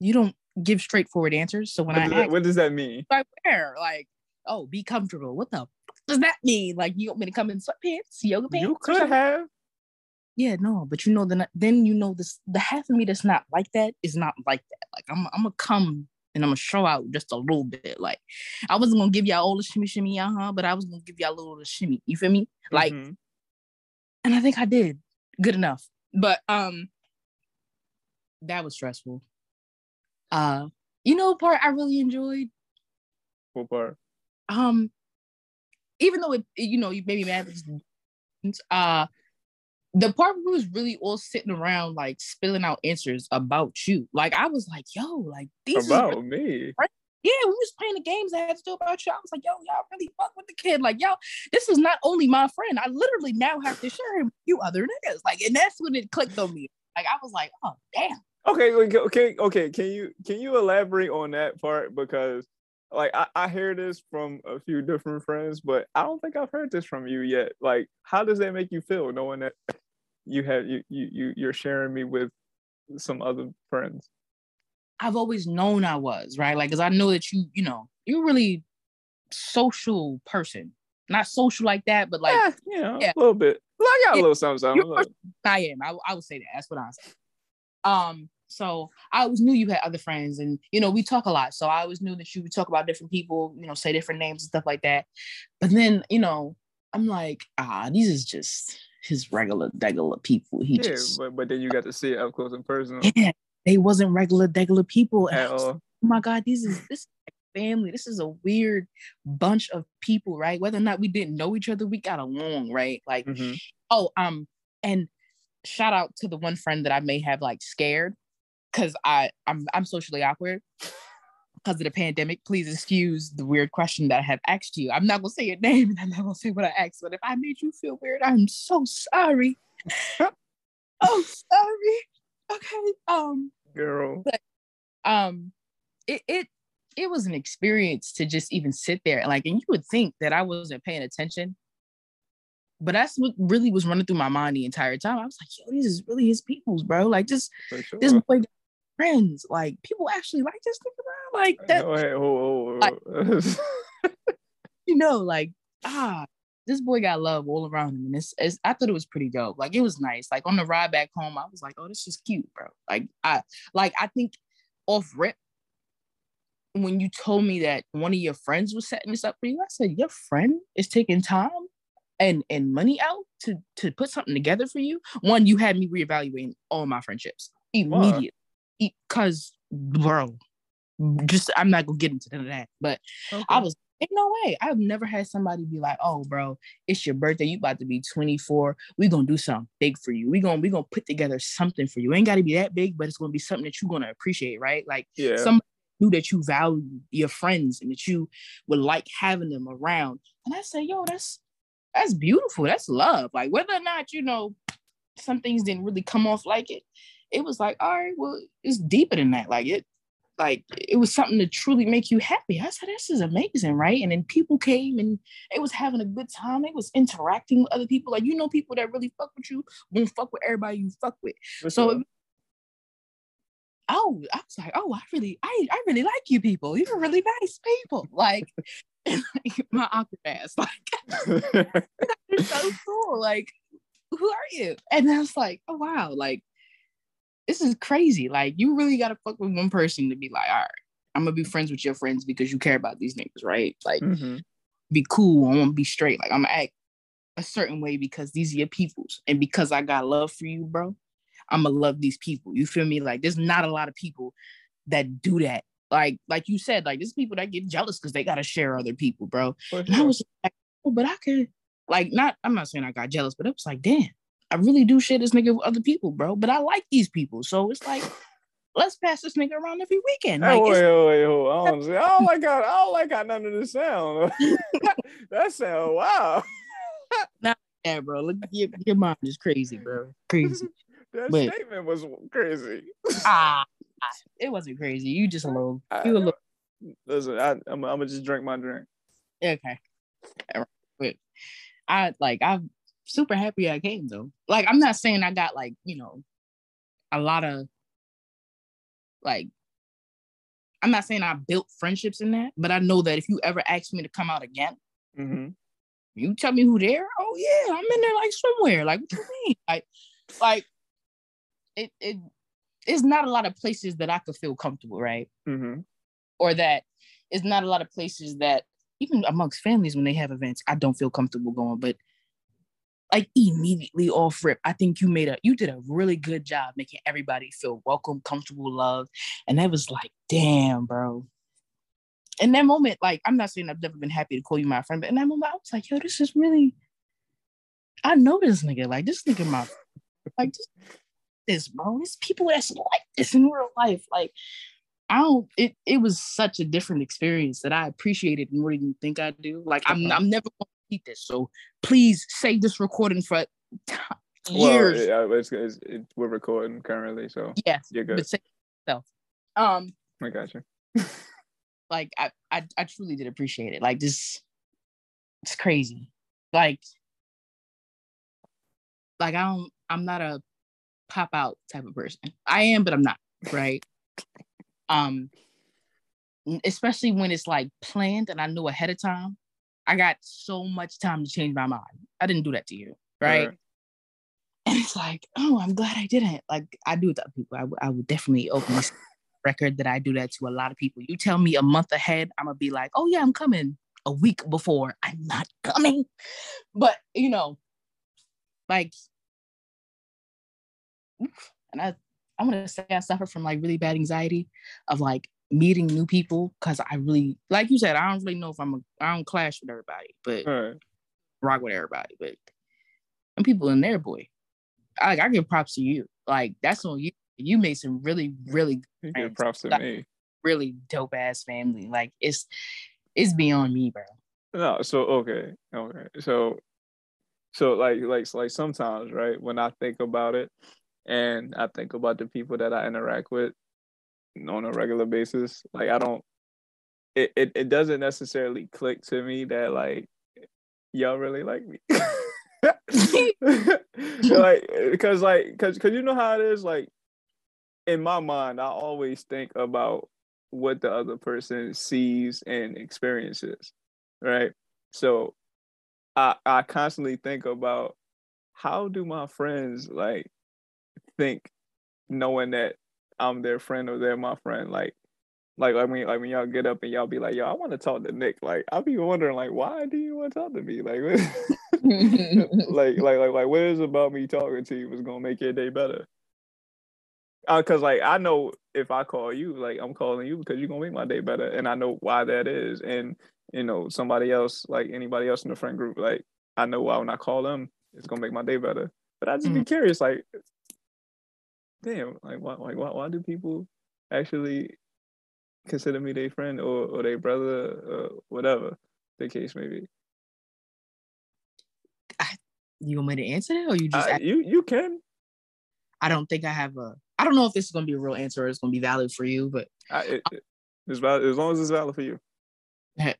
You don't give straightforward answers. So when what I does, ask, that, what does that mean? I wear like, oh, be comfortable. What the does that mean? Like you want me to come in sweatpants, yoga pants? You could have. Yeah, no, but you know then then you know this the half of me that's not like that is not like that. Like I'm I'm gonna come and I'm gonna show out just a little bit. Like I wasn't gonna give y'all all the shimmy shimmy, uh huh, but I was gonna give y'all a little of the shimmy. You feel me? Like, mm-hmm. and I think I did good enough. But um, that was stressful. Uh, you know, part I really enjoyed. What part? Um, even though it, you know, you made me mad. Uh, the part where we was really all sitting around like spilling out answers about you. Like I was like, yo, like these about really- me. Yeah, we was playing the games I had to do about you. I was like, yo, y'all really fuck with the kid. Like, yo, this is not only my friend. I literally now have to share him with you other niggas. Like, and that's when it clicked on me. Like, I was like, oh damn. Okay, okay, okay. Can you can you elaborate on that part? Because like I, I hear this from a few different friends, but I don't think I've heard this from you yet. Like, how does that make you feel knowing that you have you you you're sharing me with some other friends? I've always known I was right, like, cause I know that you you know you're really social person, not social like that, but like yeah, you know, yeah. a little bit. Well, I got yeah. a little something. something. I am. I, I would say that. That's what I say. Um, so I always knew you had other friends, and you know we talk a lot. So I always knew that you would talk about different people, you know, say different names and stuff like that. But then you know, I'm like, ah, these is just his regular regular people. He yeah, just but, but then you got to see it up close and personal. Yeah, they wasn't regular regular people at all. Like, oh my god, these is this family. This is a weird bunch of people, right? Whether or not we didn't know each other, we got along, right? Like, mm-hmm. oh, um, and shout out to the one friend that I may have like scared because I I'm I'm socially awkward because of the pandemic. Please excuse the weird question that I have asked you. I'm not gonna say your name and I'm not gonna say what I asked, but if I made you feel weird, I'm so sorry. oh, sorry. Okay. Um, girl. But, um, it it it was an experience to just even sit there like, and you would think that I wasn't paying attention. But that's what really was running through my mind the entire time. I was like, yo, this is really his people's, bro. Like, just sure. this boy friends. Like people actually like this nigga, like that. Go ahead. Oh, oh, like, you know, like ah, this boy got love all around him, and it's, it's, I thought it was pretty dope. Like it was nice. Like on the ride back home, I was like, oh, this is cute, bro. Like I like I think off rip. When you told me that one of your friends was setting this up for you, I said, Your friend is taking time and and money out to to put something together for you. One, you had me reevaluating all my friendships immediately because bro, just I'm not gonna get into that, but okay. I was in no way. I've never had somebody be like, "Oh, bro, it's your birthday. You about to be 24. We gonna do something big for you. We gonna we gonna put together something for you. It ain't got to be that big, but it's gonna be something that you're gonna appreciate, right? Like yeah. somebody knew that you value your friends and that you would like having them around. And I say, yo, that's that's beautiful. That's love. Like whether or not you know some things didn't really come off like it, it was like, all right, well, it's deeper than that. Like it, like it was something to truly make you happy. I said, this is amazing, right? And then people came and it was having a good time. It was interacting with other people. Like you know, people that really fuck with you won't fuck with everybody you fuck with. so oh, I was like, oh, I really, I, I really like you people. You're really nice people. Like, like my awkward ass, like, you're so cool. Like, who are you? And I was like, oh wow, like, this is crazy. Like, you really gotta fuck with one person to be like, all right, I'm gonna be friends with your friends because you care about these niggas, right? Like, mm-hmm. be cool. I want to be straight. Like, I'm gonna act a certain way because these are your peoples, and because I got love for you, bro. I'm gonna love these people. You feel me? Like there's not a lot of people that do that. Like like you said, like there's people that get jealous because they gotta share other people, bro. Sure. And I was like, oh, but I could like not. I'm not saying I got jealous, but it was like, damn, I really do share this nigga with other people, bro. But I like these people, so it's like. Let's pass this nigga around every weekend. Like, hey, wait, wait, wait, hold on. I don't, I don't like how I don't like how none of this sound. that sound wow. Nah, yeah, bro. Look, your, your mom is crazy, bro. Crazy. That but, statement was crazy. ah, it wasn't crazy. You just a little. You a little. Listen, I, I'm, I'm gonna just drink my drink. Okay. But I like I'm super happy I came though. Like I'm not saying I got like you know a lot of like I'm not saying I built friendships in that, but I know that if you ever ask me to come out again, mm-hmm. you tell me who there. Oh yeah, I'm in there like somewhere. Like what do you mean? Like, like it it is not a lot of places that I could feel comfortable, right? Mm-hmm. Or that is not a lot of places that even amongst families when they have events, I don't feel comfortable going. But like immediately off rip, I think you made a you did a really good job making everybody feel welcome, comfortable, loved. And that was like, damn, bro. In that moment, like I'm not saying I've never been happy to call you my friend, but in that moment, I was like, yo, this is really I know this nigga. Like this nigga my like this this, bro. There's people that's like this in real life. Like, I don't. It it was such a different experience that I appreciated more than you think I do. Like, I'm uh-huh. I'm never going repeat this. So please save this recording for years. Well, yeah, it's, it's, it, we're recording currently, so yes, you're good. But say yourself. Um, I got you. like, I, I I truly did appreciate it. Like this, it's crazy. Like, like I don't. I'm not a pop out type of person. I am, but I'm not, right? um, especially when it's like planned and I knew ahead of time. I got so much time to change my mind. I didn't do that to you, right? And it's like, oh, I'm glad I didn't. Like I do it to other people. I, w- I would definitely open this record that I do that to a lot of people. You tell me a month ahead, I'm gonna be like, oh yeah, I'm coming. A week before, I'm not coming. But you know, like and I I want to say I suffer from like really bad anxiety of like meeting new people because I really like you said I don't really know if I'm a I don't clash with everybody, but right. rock with everybody. But and people in there, boy, I I give props to you. Like that's on you. You made some really really give props to like, me. Really dope ass family. Like it's it's beyond me, bro. No, so okay, okay, so so like like like sometimes right when I think about it, and I think about the people that I interact with on a regular basis. Like I don't it, it, it doesn't necessarily click to me that like y'all really like me. like because like because because you know how it is like in my mind i always think about what the other person sees and experiences right so i i constantly think about how do my friends like think knowing that I'm their friend or they're my friend. Like, like I mean, like when y'all get up and y'all be like, "Yo, I want to talk to Nik." Like, I'll be wondering, like, why do you want to talk to me? Like, like, like, like, like, what is about me talking to you was gonna make your day better? Uh, Cause like I know if I call you, like I'm calling you because you're gonna make my day better, and I know why that is. And you know, somebody else, like anybody else in the friend group, like I know why when I call them, it's gonna make my day better. But I just mm-hmm. be curious, like, damn, like why, like why, why do people actually consider me their friend or or their brother or whatever the case may be? I, you want me to answer that, or you just I, you you can. I don't think I have a. I don't know if this is gonna be a real answer or it's gonna be valid for you, but I, it, it's valid as long as it's valid for you. right,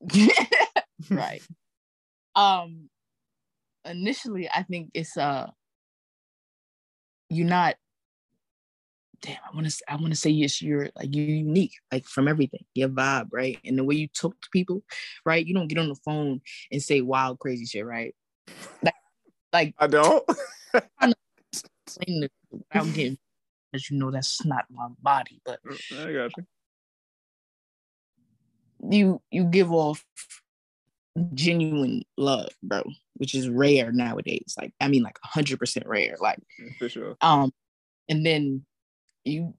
right. Um, initially, I think it's uh, you're not damn, I want to I want to say yes, you're like you're unique, like from everything, your vibe, right? And the way you talk to people, right? You don't get on the phone and say wild, crazy shit, right? Like, like I don't. I'm getting, as you know, that's not my body, but I got you. You you give off genuine love, bro, which is rare nowadays. Like I mean, like hundred percent rare. Like for sure. Um, and then you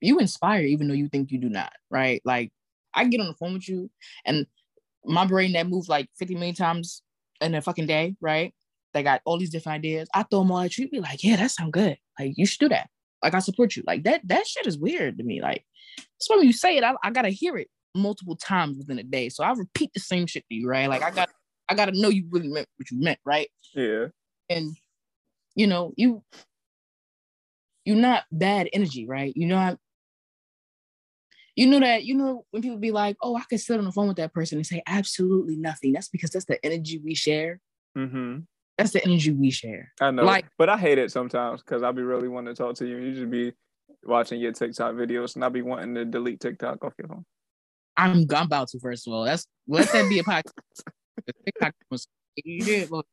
you inspire even though you think you do not, right? Like I get on the phone with you and my brain that moves like 50 million times in a fucking day, right? They got all these different ideas. I throw them all at you, be like, yeah, that sounds good. Like you should do that. Like I support you. Like that, that shit is weird to me. Like so when you say it, I, I gotta hear it multiple times within a day. So I repeat the same shit to you, right? Like I got I gotta know you really meant what you meant, right? Yeah. And you know, you you're not bad energy, right? You know, you know that you know when people be like, "Oh, I could sit on the phone with that person and say absolutely nothing." That's because that's the energy we share. Mm-hmm. That's the energy we share. I know, Like- but I hate it sometimes because I'll be really wanting to talk to you. And you just be watching your TikTok videos, and I'll be wanting to delete TikTok off your phone. I'm I'm about to first of all. That's let that be a podcast. TikTok was- you did, but-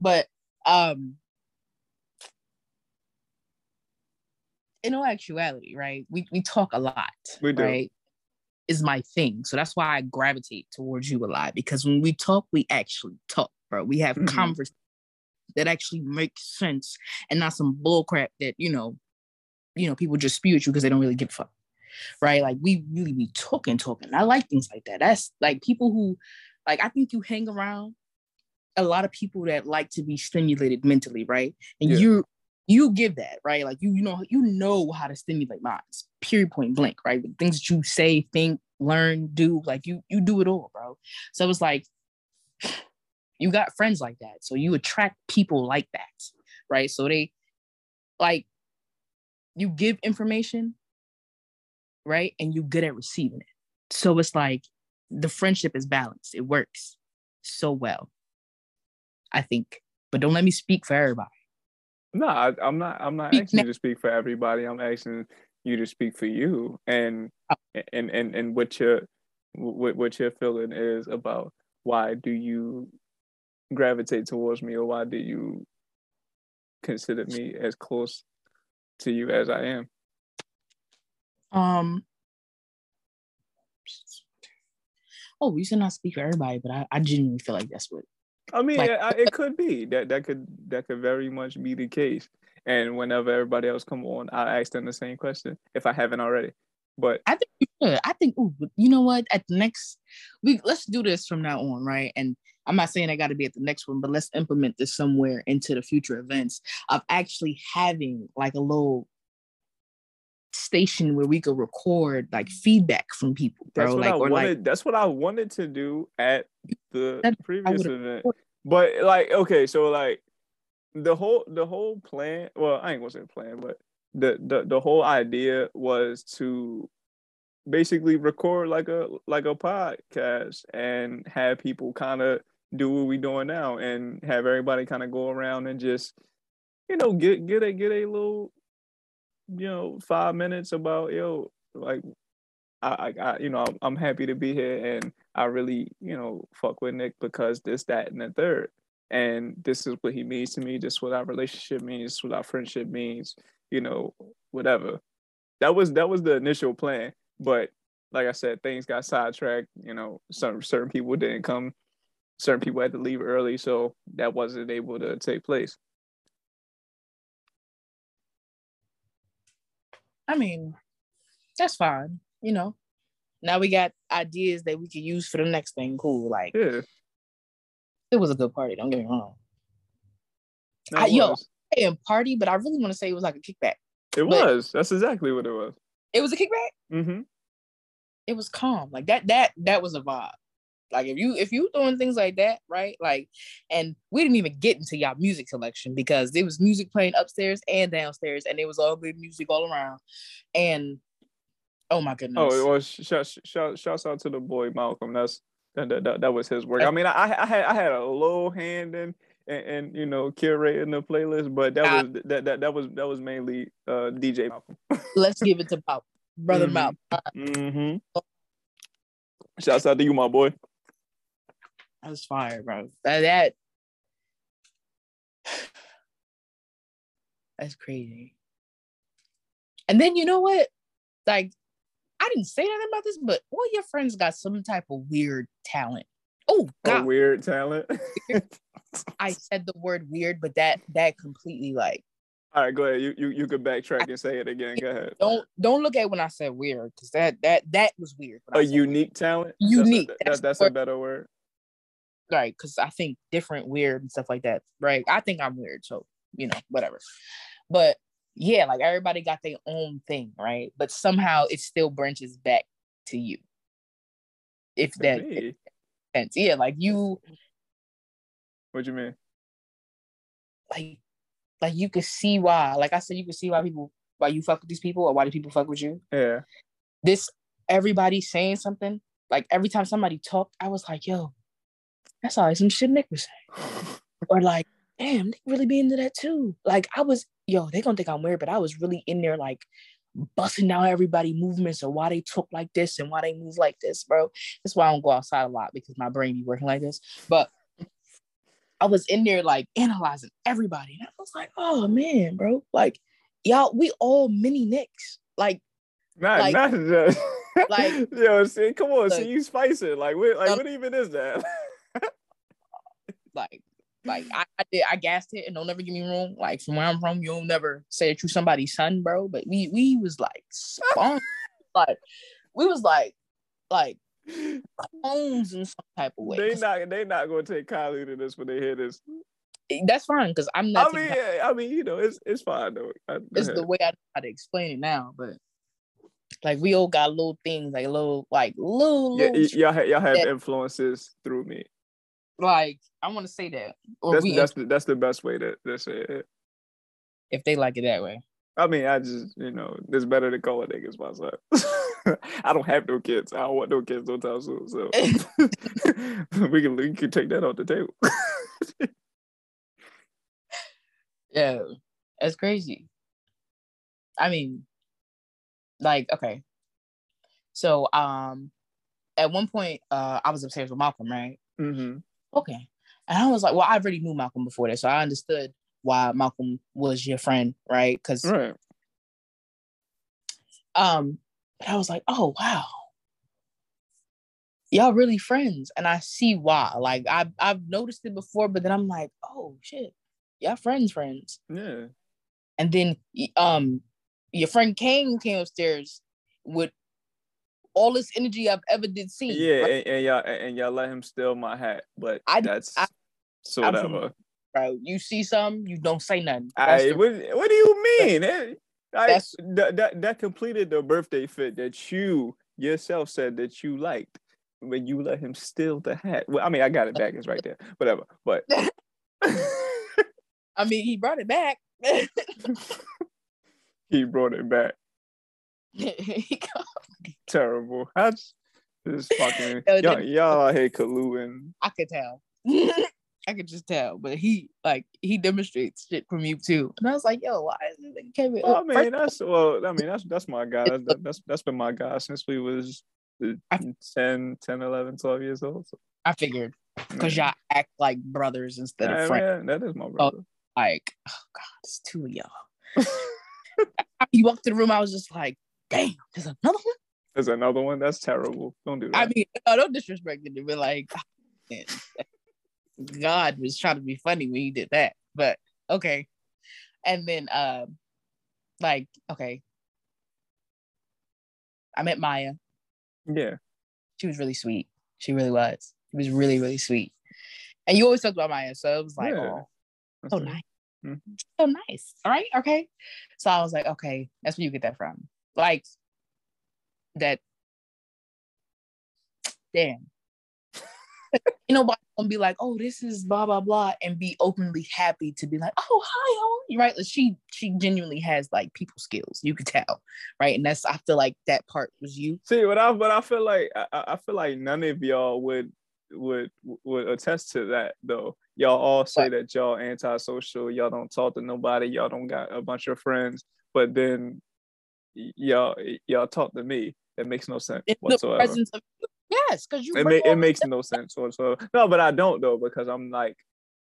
but um, in all actuality, right? We we talk a lot. We do. Right? Is my thing. So that's why I gravitate towards you a lot because when we talk, we actually talk, bro. We have Mhm. conversations that actually make sense and not some bull crap that you know, you know, people just spew at you because they don't really give a fuck. Right? Like we really be talking, talking. I like things like that. That's like people who like I think you hang around a lot of people that like to be stimulated mentally, right? And Yeah. you you give that, right? Like you you know you know how to stimulate minds, period point blank, right? The things that you say, think, learn, do, like you you do it all, bro. So it's like you got friends like that. So you attract people like that, right? So they like you give information, right? And you good at receiving it. So it's like the friendship is balanced. It works so well. I think. But don't let me speak for everybody. No, I, I'm not. I'm not asking you to speak for everybody. I'm asking you to speak for you and Oh. and and and what your what what your feeling is about why do you gravitate towards me or why do you consider me as close to you as I am? Um Oh, you should not speak for everybody, but I, I genuinely feel like that's what I mean, Like- I, it could be that that could that could very much be the case. And whenever everybody else come on, I ask them the same question if I haven't already. But I think you should. I think, ooh, you know what? At the next, we let's do this from now on, right? And I'm not saying I got to be at the next one, but let's implement this somewhere into the future events of actually having like a little station where we could record like feedback from people, bro. That's what like I wanted. like that's what I wanted to do at the previous event. But like, okay, so like the whole the whole plan. Well, I ain't gonna say plan, but the the the whole idea was to basically record like a like a podcast and have people kind of do what we're doing now and have everybody kind of go around and just you know get get a get a little you know five minutes about yo like I, I, you know, I'm, happy to be here, and I really, you know, fuck with Nik because this, that, and the third, and this is what he means to me. This is what our relationship means. What our friendship means. You know, whatever. That was that was the initial plan, but like I said, things got sidetracked. You know, some certain people didn't come. Certain people had to leave early, so that wasn't able to take place. I mean, that's fine. You know, now we got ideas that we could use for the next thing. Cool. Like Yeah, it was a good party. Don't get me wrong. I- yo. And party, but I really want to say it was like a kickback. It but- was. That's exactly what it was. It was a kickback. Mm-hmm. It was calm. Like that. That that was a vibe. Like if you if you doing things like that, right? Like, and we didn't even get into y'all music selection because there was music playing upstairs and downstairs, and it was all good music all around. And oh my goodness, Oh, well, shout shout shouts out to the boy Malcolm. That's That, that, that, was his work. I mean, I, I had I had a little hand in and, and you know curating the playlist, but that uh, was that, that that was that was mainly uh, DJ Malcolm. let's give it to Malcolm, brother mm-hmm. Malcolm. Mm-hmm. Shouts out to you, my boy. That's fire, bro. That, that that's crazy. And then you know what? Like, I didn't say anything about this, but all your friends got some type of weird talent. Oh, God. weird talent. I said the word weird, but that that completely like. All right, go ahead. You you you could backtrack and say it again. Go ahead. Don't don't look at when I said weird because that that that was weird. A unique talent. Unique. That's, a, that's, that's a better word. Right, because I think different, weird, and stuff like that. Right, I think I'm weird, so you know, whatever. But yeah, like everybody got their own thing, right? But somehow it still branches back to you. If that makes sense. Yeah, like you what you mean? Like like you could see why. Like I said, you could see why people why you fuck with these people or why do people fuck with you. Yeah. This everybody saying something. Like every time somebody talked, I was like, yo, that's all some shit Nik was saying. or like, damn, Nik really be into that too. Like I was yo, they gonna think I'm weird, but I was really in there like busting down everybody movements or why they talk like this and why they move like this, bro. That's why I don't go outside a lot because my brain be working like this. But I was in there like analyzing everybody. And I was like, oh man, bro. Like, y'all, we all mini Niks. Like, not, like, not just like yo, see, come on, see you spice it. Like, what, like, um, what even is that? like like I, I did, I gassed it, and don't ever get me wrong. Like from where I'm from, you'll never say that you somebody's son, bro. But we we was like spawn, like we was like like homes in some type of way. They not they not gonna take kindly to this when they hear this. Eh, that's fine because I'm not. I mean, yeah, I mean, you know, it's it's fine though. I, it's the way I know how to explain it now, but like we all got little things, like little, like little. Yeah, little y'all y'all have influences through me. Like I want to say that. Or that's we, that's the, that's the best way to, to say it. If they like it that way. I mean, I just you know, it's better to call it niggas myself. I don't have no kids. I don't want no kids no time soon. So we can we can take that off the table. yeah, that's crazy. I mean, like, okay. So um at one point uh I was upstairs with Malcolm, right? Mm-hmm. Okay. And I was like, well, I already knew Malcolm before that, so I understood why Malcolm was your friend, right? Because right. um, but I was like, oh wow, y'all really friends, and I see why. Like I I've noticed it before, but then I'm like, oh shit, y'all friends, friends. Yeah. And then um, your friend Kane came upstairs with all this energy I've ever did see. Yeah, right? and, and, y'all and y'all let him steal my hat, but I, that's I, so whatever. Bro, you see some, you don't say nothing. I, the, what, what do you mean? I, that, that that completed the birthday fit that you yourself said that you liked when you let him steal the hat. Well, I mean, I got it back. It's right there. Whatever. But I mean, he brought it back. he brought it back. Terrible. That's just fucking y'all, y'all here colluding. I could tell. I could just tell, but he like he demonstrates shit from you too, and I was like, "Yo, why is this Kevin?" Well, I mean, that's well, I mean, that's that's my guy. That's that's, that's been my guy since we was uh, 10, 10, 11, 12 years old. So. I figured because y'all act like brothers instead yeah, of friends. that is my oh, brother. So, like, oh god, it's two of y'all. you walked in the room, I was just like, damn, there's another one. There's another one. That's terrible. Don't do that. I mean, no, don't disrespect it, but like, God was trying to be funny when he did that. But okay. And then um, like, okay. I met Maya. Yeah. She was really sweet. She really was. She was really, really sweet. And you always talked about Maya. So it was like, yeah. oh, so nice. Mm-hmm. So nice. All right. Okay. So I was like, okay, that's where you get that from like that damn. You know gonna be like oh this is blah blah blah and be openly happy to be like oh hi how you? Right? She she genuinely has like people skills. You could tell. Right? And that's i feel like that part was you. See what i but i feel like I, I feel like none of y'all would would would attest to that though. Y'all all say that y'all antisocial, y'all don't talk to nobody, y'all don't got a bunch of friends, but then y'all y'all talk to me. It makes no sense In the whatsoever. presence of yes, because you It, ma- it makes no sense whatsoever. No, but I don't though because I'm like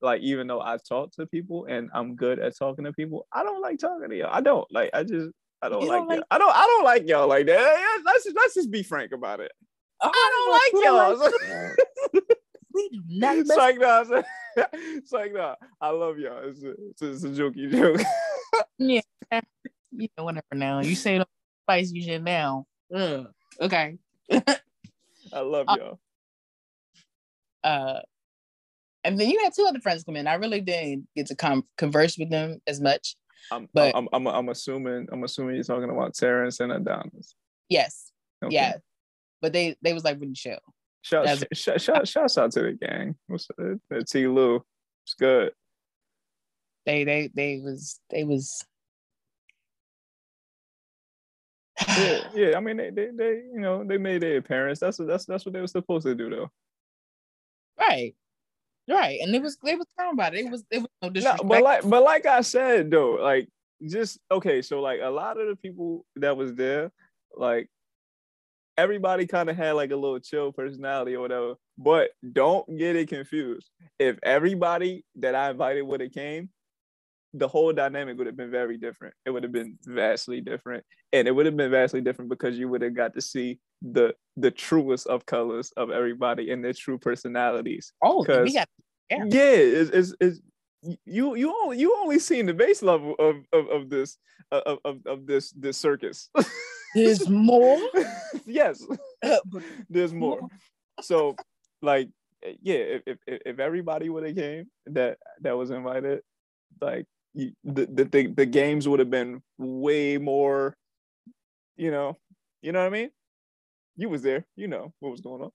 like even though I talk to people and I'm good at talking to people, I don't like talking to y'all. I don't like. I just I don't like, don't like- y'all. I don't I don't like y'all like that. Let's just, let's just be frank about it. Oh, I right, don't like y'all. We do not it's like that. it's, it's like no. I love y'all. It's a, it's a, it's a jokey joke. you know, whatever now. You say the spice you shit now. Ugh. Okay. I love Uh, y'all. Uh and then you had two other friends come in. I really didn't get to com- converse with them as much. I'm, but- I'm, I'm, I'm assuming I'm assuming you're talking about Terrence and Adonis. Yes. Okay. Yeah. But they they was like really chill. Shout, As- sh- sh- shout, shouts out to the gang. What's that? That T Lou. It's good. They they they was they was Yeah, yeah. I mean, they, they, they, you know, they made their appearance. That's what that's that's what they were supposed to do, though. right. Right. And it was they was calm about it. It was it was no No, disrespect. but like, but like I said, though, like, just okay. So, like, a lot of the people that was there, like, everybody kind of had like a little chill personality or whatever. But don't get it confused. If everybody that I invited would have came, the whole dynamic would have been very different. It would have been vastly different, and it would have been vastly different because you would have got to see the the truest of colors of everybody and their true personalities. oh, we got Yeah. Yeah, it's, it's, it's you you only you only seen the base level of of, of this of, of of this this circus. there's more. yes, Uh, there's more. So like yeah, if if, if everybody would have came that that was invited, like the, the the the games would have been way more. You know, you know what I mean. You was there. You know what was going on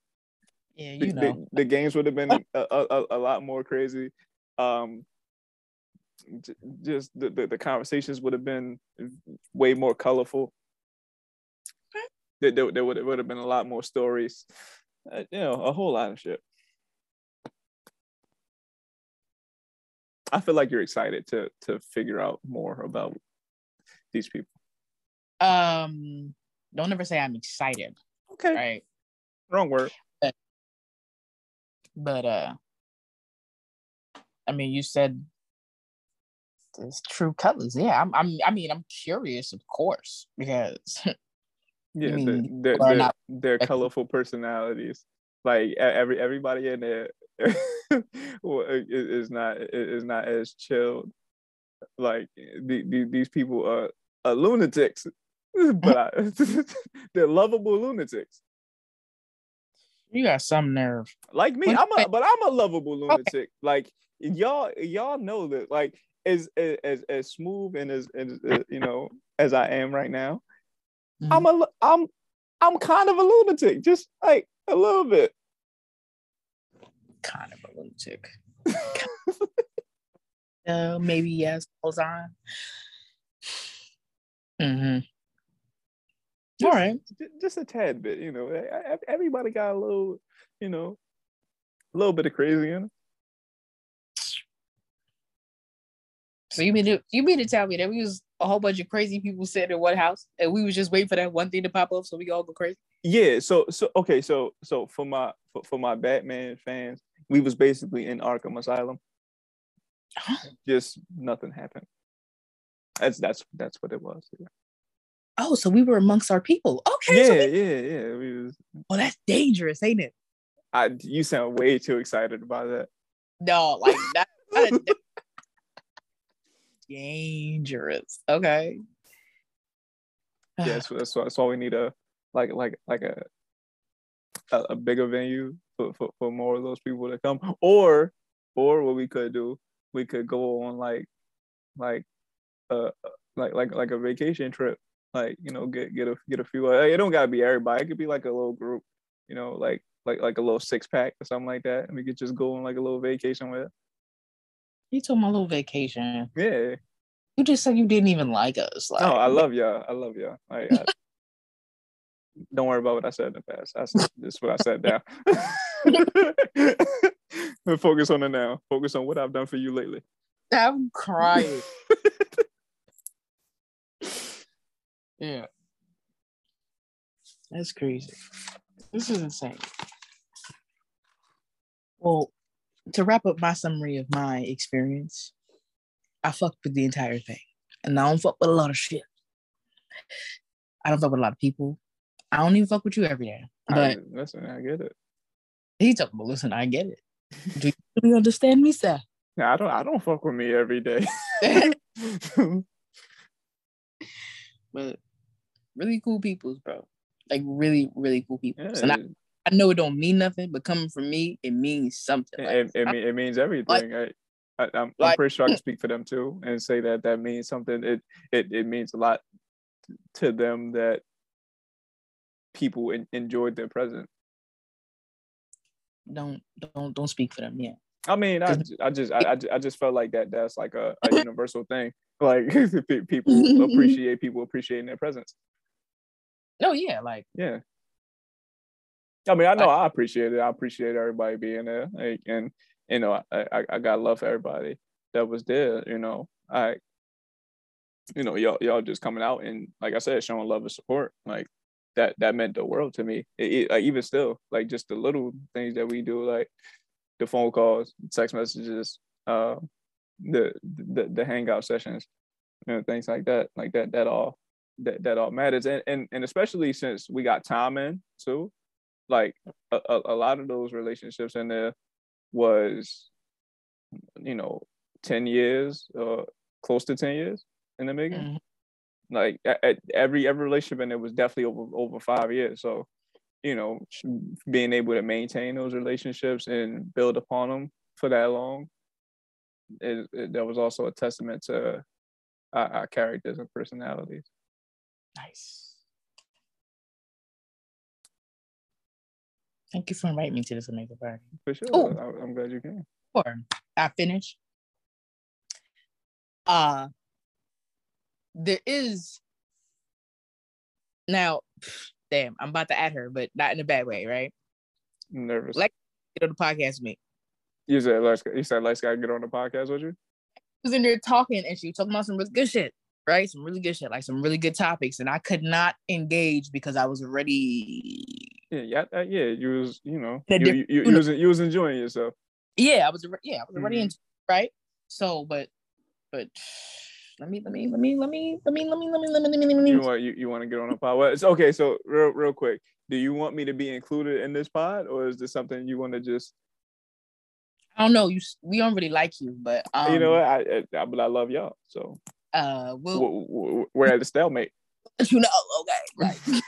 yeah, the, you the- know. the, games would have been a, a, a, a lot more crazy. Um, j- just the, the, the conversations would have been way more colorful. There, there, there would, would have been a lot more stories, uh, you know, a whole lot of shit. I feel like you're excited to to figure out more about these people. Um, don't ever say I'm excited, Okay, right? wrong word. But uh, I mean, you said it's true colors. Yeah, I'm. I'm. I mean, I'm curious, of course, because Yeah, mean, they're, they're, not- they're colorful personalities. Like every everybody in there well, i- i- is not is not as chilled. Like the, the, these people are, are lunatics, but I, they're lovable lunatics. you got some nerve. Like me, I'm a but I'm a lovable lunatic. Like y'all y'all know that. Like as as as smooth and as, as uh, you know as I am right now, I'm a I'm I'm kind of a lunatic, just like a little bit. Kind of a lunatic. uh, maybe yes, goes on. Mm-hmm. All right. Just a tad bit, you know. Everybody got a little, you know, a little bit of crazy in it. So you mean to, you mean to tell me that we was a whole bunch of crazy people sitting in one house and we was just waiting for that one thing to pop up so we all go crazy? Yeah. So so okay. So so for my for, for my Batman fans, we was basically in Arkham Asylum. Just nothing happened. That's that's that's what it was. Yeah. Oh, so we were amongst our people. Okay. so Yeah, we- yeah, yeah. We was. well, that's dangerous, ain't it? I you sound way too excited about that. No, like not dangerous. Okay. Yeah, so that's why, that's why we need a like like like a a, a bigger venue for, for, for more of those people to come. Or or what we could do, we could go on like like uh like like like a vacation trip. Like, you know, get get a get a few uh, it don't gotta be everybody. It could be like a little group, you know, like like like a little six pack or something like that. And we could just go on like a little vacation with it. You took my little vacation. Yeah. You just said you didn't even like us. Like, No, I love y'all. I love y'all. Like, I- don't worry about what I said in the past. That's is what I said down. Focus on the now. Focus on what I've done for you lately. I'm crying. yeah. That's crazy. This is insane. Well, to wrap up my summary of my experience, I fucked with the entire thing. And I don't fuck with a lot of shit. I don't fuck with a lot of people. I don't even fuck with you every day. But I, listen, I get it. He's talking about listen, I get it. Do you really understand me, sir? Yeah, I don't I don't fuck with me every day. but really cool peoples, bro. Like really, really cool people. Yeah. And I, I know it don't mean nothing, but coming from me, it means something. Like, it, it, it, means everything. Like, I, I, am like, pretty sure I can speak for them too and say that that means something. It it, it means a lot to them that people in, enjoyed their presence. Don't don't don't speak for them. Yeah. I mean, I, I just I, I just felt like that that's like a, a universal thing. Like people appreciate people appreciating their presence. No, yeah, like yeah. I mean, I know I, I appreciate it. I appreciate everybody being there, like, and you know, I, I I got love for everybody that was there. You know, I, you know, y'all y'all just coming out and like I said, showing love and support. Like that that meant the world to me. It, it, like, even still, like just the little things that we do, like the phone calls, text messages, uh, the the the hangout sessions, you know, things like that, like that. That all that that all matters, and and and especially since we got time in too, like a, a, lot of those relationships in there was, you know, ten years or close to ten years in the making. Mm-hmm. Like at, every every relationship and it was definitely over over five years. So, you know, being able to maintain those relationships and build upon them for that long, it, it that was also a testament to our, our characters and personalities. Nice. Thank you for inviting me to this amazing party. For sure. Ooh. I, am glad you came. Or I finish. Uh there is now damn, I'm about to add her, but not in a bad way, right? nervous. Like get on the podcast with me. You said let's you said let's gotta get on the podcast with you? was in there talking and she talking about some really good shit, right? Some really good shit, like some really good topics. And I could not engage because I was already Yeah, yeah, uh, yeah. You was, you know, you, you, you, you, was you was enjoying yourself. Yeah, I was yeah, I was already mm-hmm. into right. So, but but let me let me let me let me let me let me let me let me let me let me. You want you, you want to get on a pod? Well, it's okay. So real real quick, do you want me to be included in this pod, or is this something you want to just? I don't know. You we don't really like you, but um, you know what? I, I but I love y'all. So uh, we'll, we're, we're at the stalemate. You know, okay, right.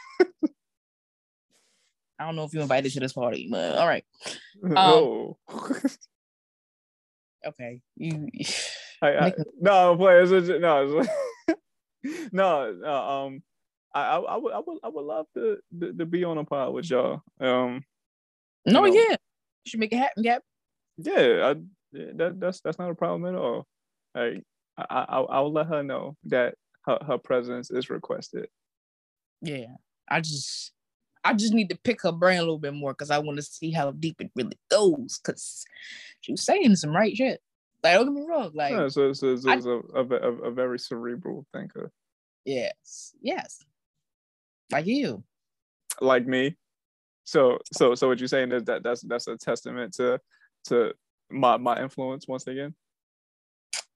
I don't know if you invited to this party, but all right. Um, oh. okay, you. I, I, no, players. No, no, no. Um, I, I, I would, I would, I would love to, to, to be on a pod with y'all. Um, no, you know, yeah, you should make it happen, Gap. Yeah, I, that that's that's not a problem at all. Like, I, I, I'll let her know that her, her presence is requested. Yeah, I just, I just need to pick her brain a little bit more because I want to see how deep it really goes. Because she was saying some right shit. Like, don't get me wrong. Like, yeah, so, so, so it's a, a, a, a very cerebral thinker. Yes, yes, like you, like me. So, so, so, what you're saying is that that's that's a testament to to my my influence once again.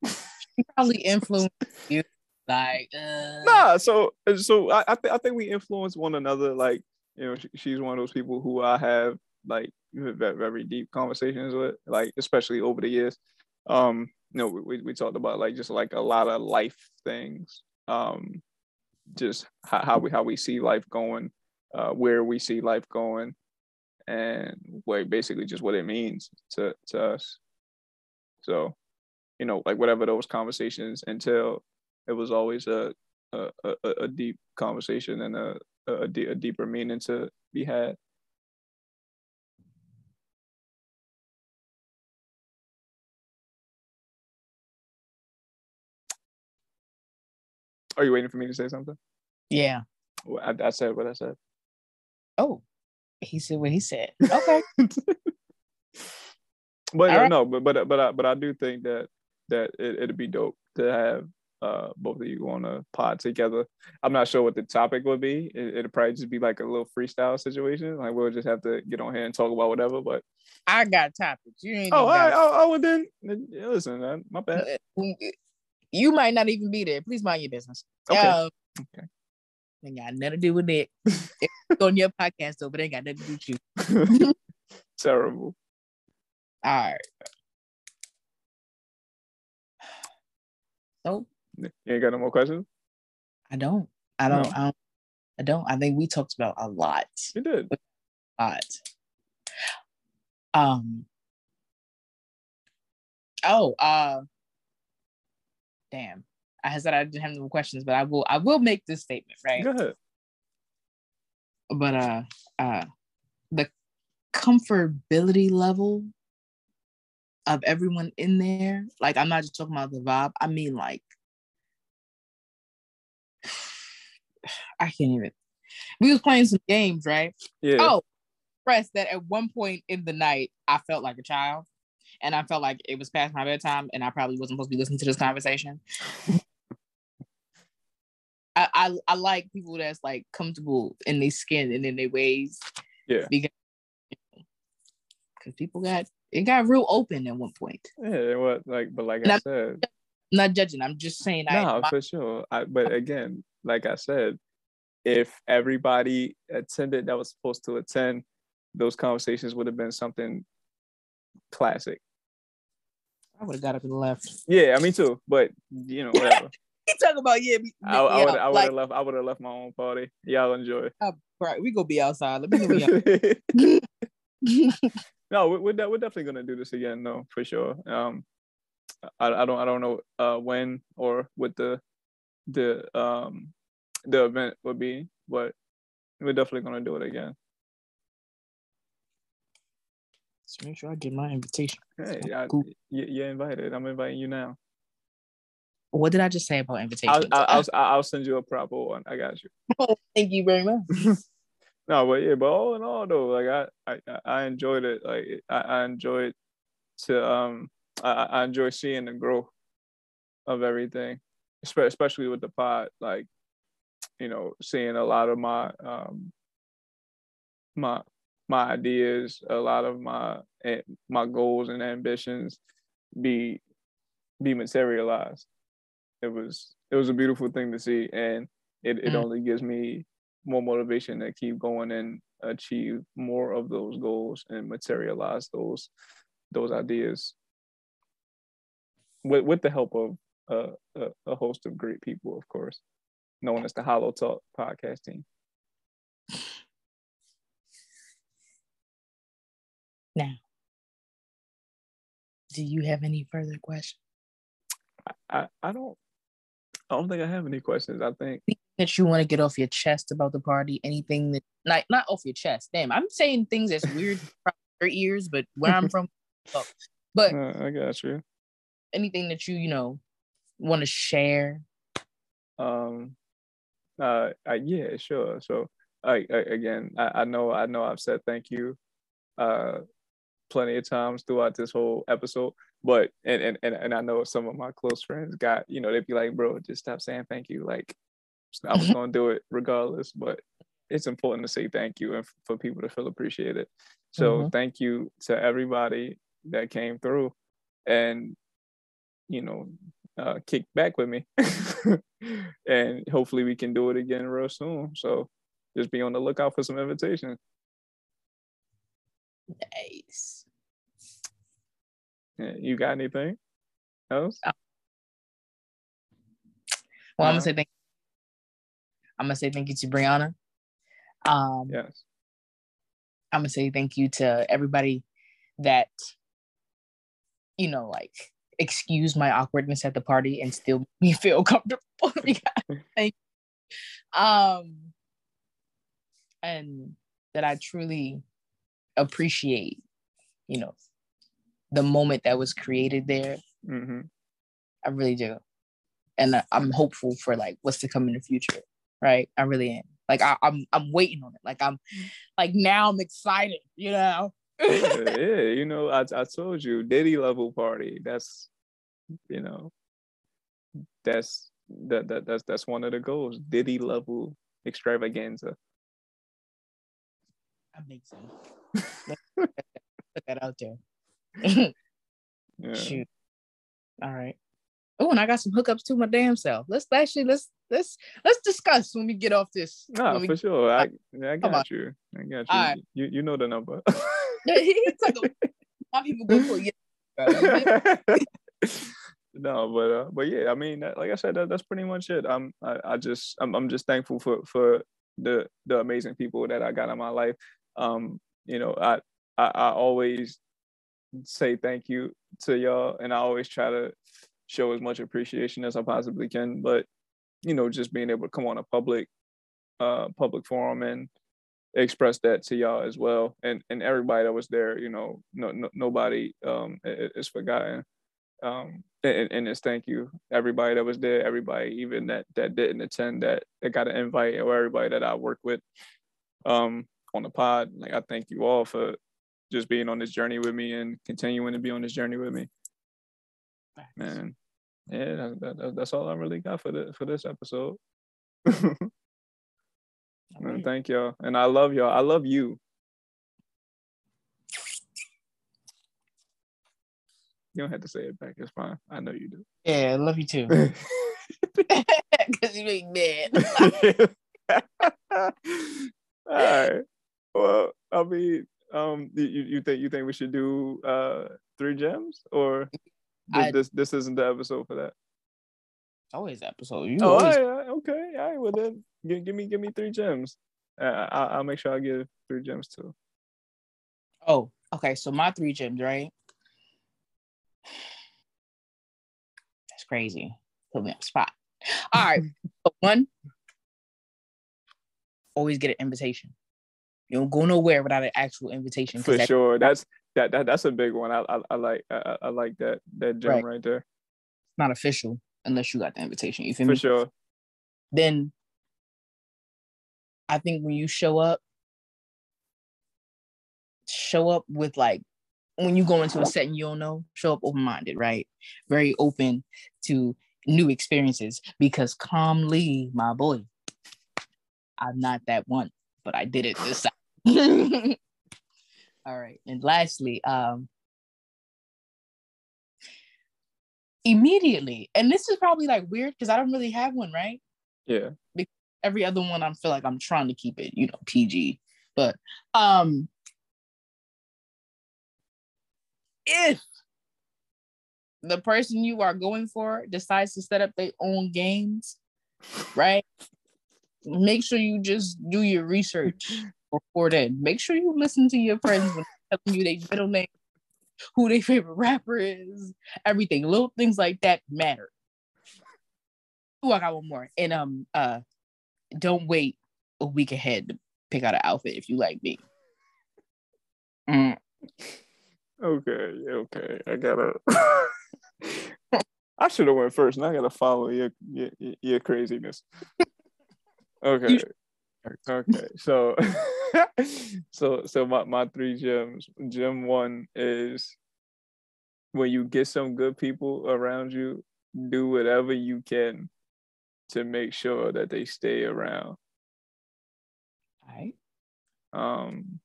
Probably influence you, like. Uh... Nah, so so I I, th- I think we influence one another. Like, you know, she, she's one of those people who I have like very deep conversations with, like especially over the years um you know we, we talked about like just like a lot of life things. Um just how, how we how we see life going uh where we see life going and what basically just what it means to to us. So you know like whatever those conversations until it was always a a, a, a deep conversation and a, a, a deeper meaning to be had Are you waiting for me to say something? Yeah. I, I said what I said. Oh, he said what he said. Okay. But All right. no, but but but I, but I do think that that it, it'd be dope to have uh both of you on a pod together. I'm not sure what the topic would be. It, it'd probably just be like a little freestyle situation. Like we'll just have to get on here and talk about whatever. But I got topics. You ain't oh, I, got- oh, oh, well then, then listen, man, my bad. You might not even be there. Please mind your business. Okay. Um, Okay. Ain't got nothing to do with it. it's on your podcast though, but ain't got nothing to do with you. Terrible. All right. So You ain't got no more questions? I don't. I don't. No. I don't. I don't. I think we talked about a lot. You did. A lot. Um. Oh. Uh. Damn. I said I didn't have no questions, but I will. I will make this statement, right? Go ahead. but uh uh the comfortability level of everyone in there like i'm not just talking about the vibe i mean like i can't even we was playing some games right Yeah. oh press that at one point in the night i felt like a child and i felt like it was past my bedtime and i probably wasn't supposed to be listening to this conversation I, I I like people that's like comfortable in their skin and in their ways. Yeah. Because because people got it got real open at one point. Yeah, what like but like And I said, I'm not judging. I'm just saying I no, admire- for sure. I, but again, like I said, if everybody attended that was supposed to attend, those conversations would have been something classic. I would have got up and left. Yeah, mean too. But you know, whatever. He talking about yeah, me, I, I would I like have left I would have left my own party. Y'all enjoy. right, we gonna be outside. Let me know when no, we- we're, de- we're definitely gonna do this again, no, for sure. Um, I, I don't I don't know uh when or what the the um the event would be, but we're definitely gonna do it again. Just make sure I get my invitation. Hey, I, Cool. you, you're invited. I'm inviting you now. What did I just say about invitations? I'll, I'll I'll send you a proper one. I got you. Thank you very much. No, but yeah, but all in all though, like I I, I enjoyed it. Like I, I enjoyed to um I, I enjoy seeing the growth of everything, especially with the pod. Like you know, seeing a lot of my um my my ideas, a lot of my eh, my goals and ambitions be be materialized. It was it was a beautiful thing to see, and it, it Mm. only gives me more motivation to keep going and achieve more of those goals and materialize those those ideas with with the help of uh, a, a host of great people, of course, known as the HolloTalk podcast team. Now, do you have any further questions I, I don't I don't think I have any questions. I think that you want to get off your chest about the party? Anything that not not off your chest? Damn, I'm saying things that's weird for your ears, but where I'm from, but uh, I got you. anything that you you know want to share? Um, uh, uh, yeah, sure. So, I, I again, I, I know, I know, I've said thank you, uh, plenty of times throughout this whole episode. But and and and, and I know some of my close friends got, you know, they'd be like, "Bro, just stop saying thank you." Like, I was gonna do it regardless, but it's important to say thank you and f- for people to feel appreciated. So, Mhm. thank you to everybody that came through, and you know, uh, kick back with me. and hopefully we can do it again real soon. So just be on the lookout for some invitations. Nice. You got anything else? Well, I'm gonna say thank. I'm gonna say thank you to Brianna. Um, Yes. I'm gonna say thank you to everybody that, you know, like excuse my awkwardness at the party and still make me feel comfortable. thank you. Um, and that I truly appreciate, you know, the moment that was created there. hmm I really do. And I- I'm hopeful for like what's to come in the future. Right. I really am. Like I, I'm I'm waiting on it. Like I'm like now I'm excited, you know. yeah, yeah, you know, I I told you, Diddy level party. That's you know, that's that that that's that's one of the goals. Diddy level extravaganza. That makes sense. Put that out there. yeah. Shoot. All right. Oh, and I got some hookups to my damn self. Let's actually let's let's let's discuss when we get off this. Nah, for sure. I I got you. I got you. Right. You you know the number. my people go for you. no, but uh, but yeah, I mean, like I said, that, that's pretty much it. I'm I, I just I'm I'm just thankful for for the the amazing people that I got in my life. Um, you know, I I, I always say thank you to y'all, and I always try to show as much appreciation as I possibly can. But you know, just being able to come on a public uh public forum and express that to y'all as well, and and everybody that was there, you know, no, no nobody um is forgotten. Um, and, and it's thank you everybody that was there, everybody even that that didn't attend that that got an invite, or everybody that I worked with um on the pod. Like I thank you all for just being on this journey with me and continuing to be on this journey with me. Man, yeah, that, that, that's all I really got for the for this episode. Man, thank y'all, and I love y'all. I love you. You don't have to say it back. It's fine. I know you do. Yeah, I love you too. Because you make mad. All right. Well, I mean, um, you, you think you think we should do uh three gems or I, this this isn't the episode for that? Always episode. You oh, always... right, okay. All right. Well then, give, give me give me three gems. Uh, I, I'll make sure I give three gems too. Oh, okay. So my three gems, right? That's crazy. Put me on spot. All right. one, always get an invitation. You don't go nowhere without an actual invitation. For sure. That's that, that that's a big one. I I, I like I, I, like that that gem right. right there. It's not official unless you got the invitation. You feel For me? For sure. Then I think when you show up, show up with like when you go into a setting you don't know, show up open-minded, right? Very open to new experiences because calmly, my boy, I'm not that one, but I did it this time. All right. And lastly, um immediately, and this is probably like weird because I don't really have one, right? Yeah. Because every other one I feel like I'm trying to keep it, you know, PG. But um if the person you are going for decides to set up their own games, right? Make sure you just do your research before then. Make sure you listen to your friends when they telling you their middle name, who their favorite rapper is, everything. Little things like that matter. Oh, I got one more. And um uh don't wait a week ahead to pick out an outfit if you like me. Mm. Okay, okay. I gotta. I should have went first, and I gotta follow your your, your craziness. Okay. Okay. So, so so my my three gems. Gem one is when you get some good people around you, do whatever you can to make sure that they stay around. All right. Um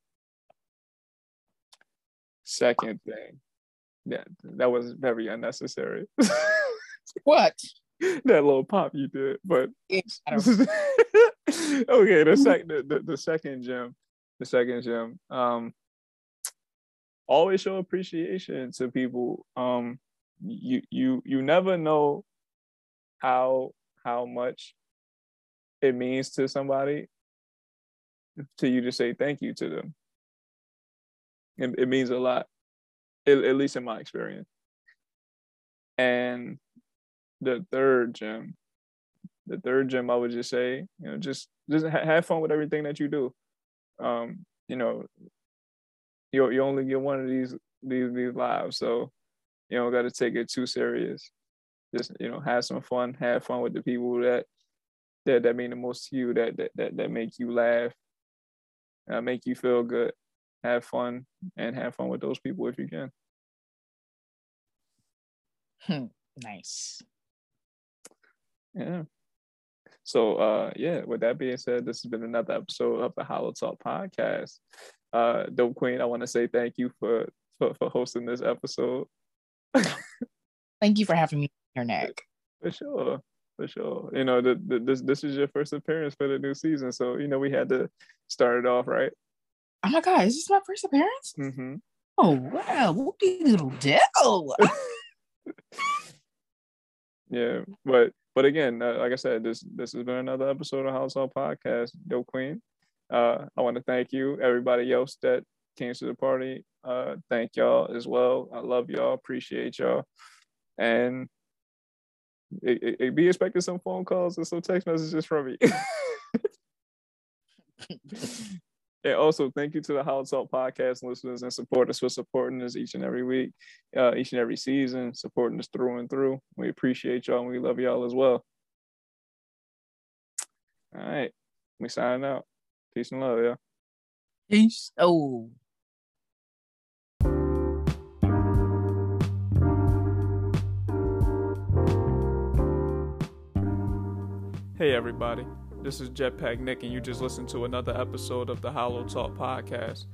Second thing, yeah, that was very unnecessary. what? that little pop you did, but okay. The second, the, the, the second gem, the second gem. Um, always show appreciation to people. Um, you you you never know how how much it means to somebody to you to say thank you to them. It, it means a lot, at, at least in my experience. And the third gem, the third gem, I would just say, you know, just just ha- have fun with everything that you do. Um, you know, you you only get one of these these these lives, so you don't got to take it too serious. Just you know, have some fun, have fun with the people that that that mean the most to you, that that that, that make you laugh, uh, make you feel good, have fun and have fun with those people if you can. Hmm. Nice. Yeah. So uh yeah, with that being said, this has been another episode of the HolloTalk podcast. Uh DopeQueen, I want to say thank you for for, for hosting this episode. thank you for having me here, Nik. For sure. For sure. You know, the, the, this this is your first appearance for the new season. So, you know, we had to start it off right. Oh my god, is this my first appearance? Mm-hmm. Oh wow, whoopie little dickle. yeah, but but again, uh, like I said, this this has been another episode of House All Podcast. DopeQueen. Uh, I want to thank you, everybody else that came to the party. Uh, thank y'all as well. I love y'all. Appreciate y'all. And it, it, it be expecting some phone calls and some text messages from me. And also, thank you to the HolloTalk podcast listeners and supporters for supporting us each and every week, uh, each and every season, supporting us through and through. We appreciate y'all and we love y'all as well. All right, we signing out. Peace and love, yeah. Peace. Oh. Hey, everybody. This is Jetpack Nik, and you just listened to another episode of the HolloTalk podcast.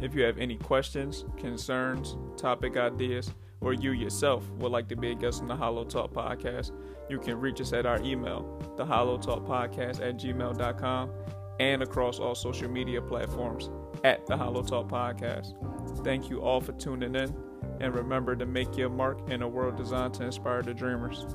If you have any questions, concerns, topic ideas, or you yourself would like to be a guest on the HolloTalk podcast, you can reach us at our email, the HolloTalk Podcast at gmail.com, and across all social media platforms at the HolloTalk Podcast. Thank you all for tuning in, and remember to make your mark in a world designed to inspire the dreamers.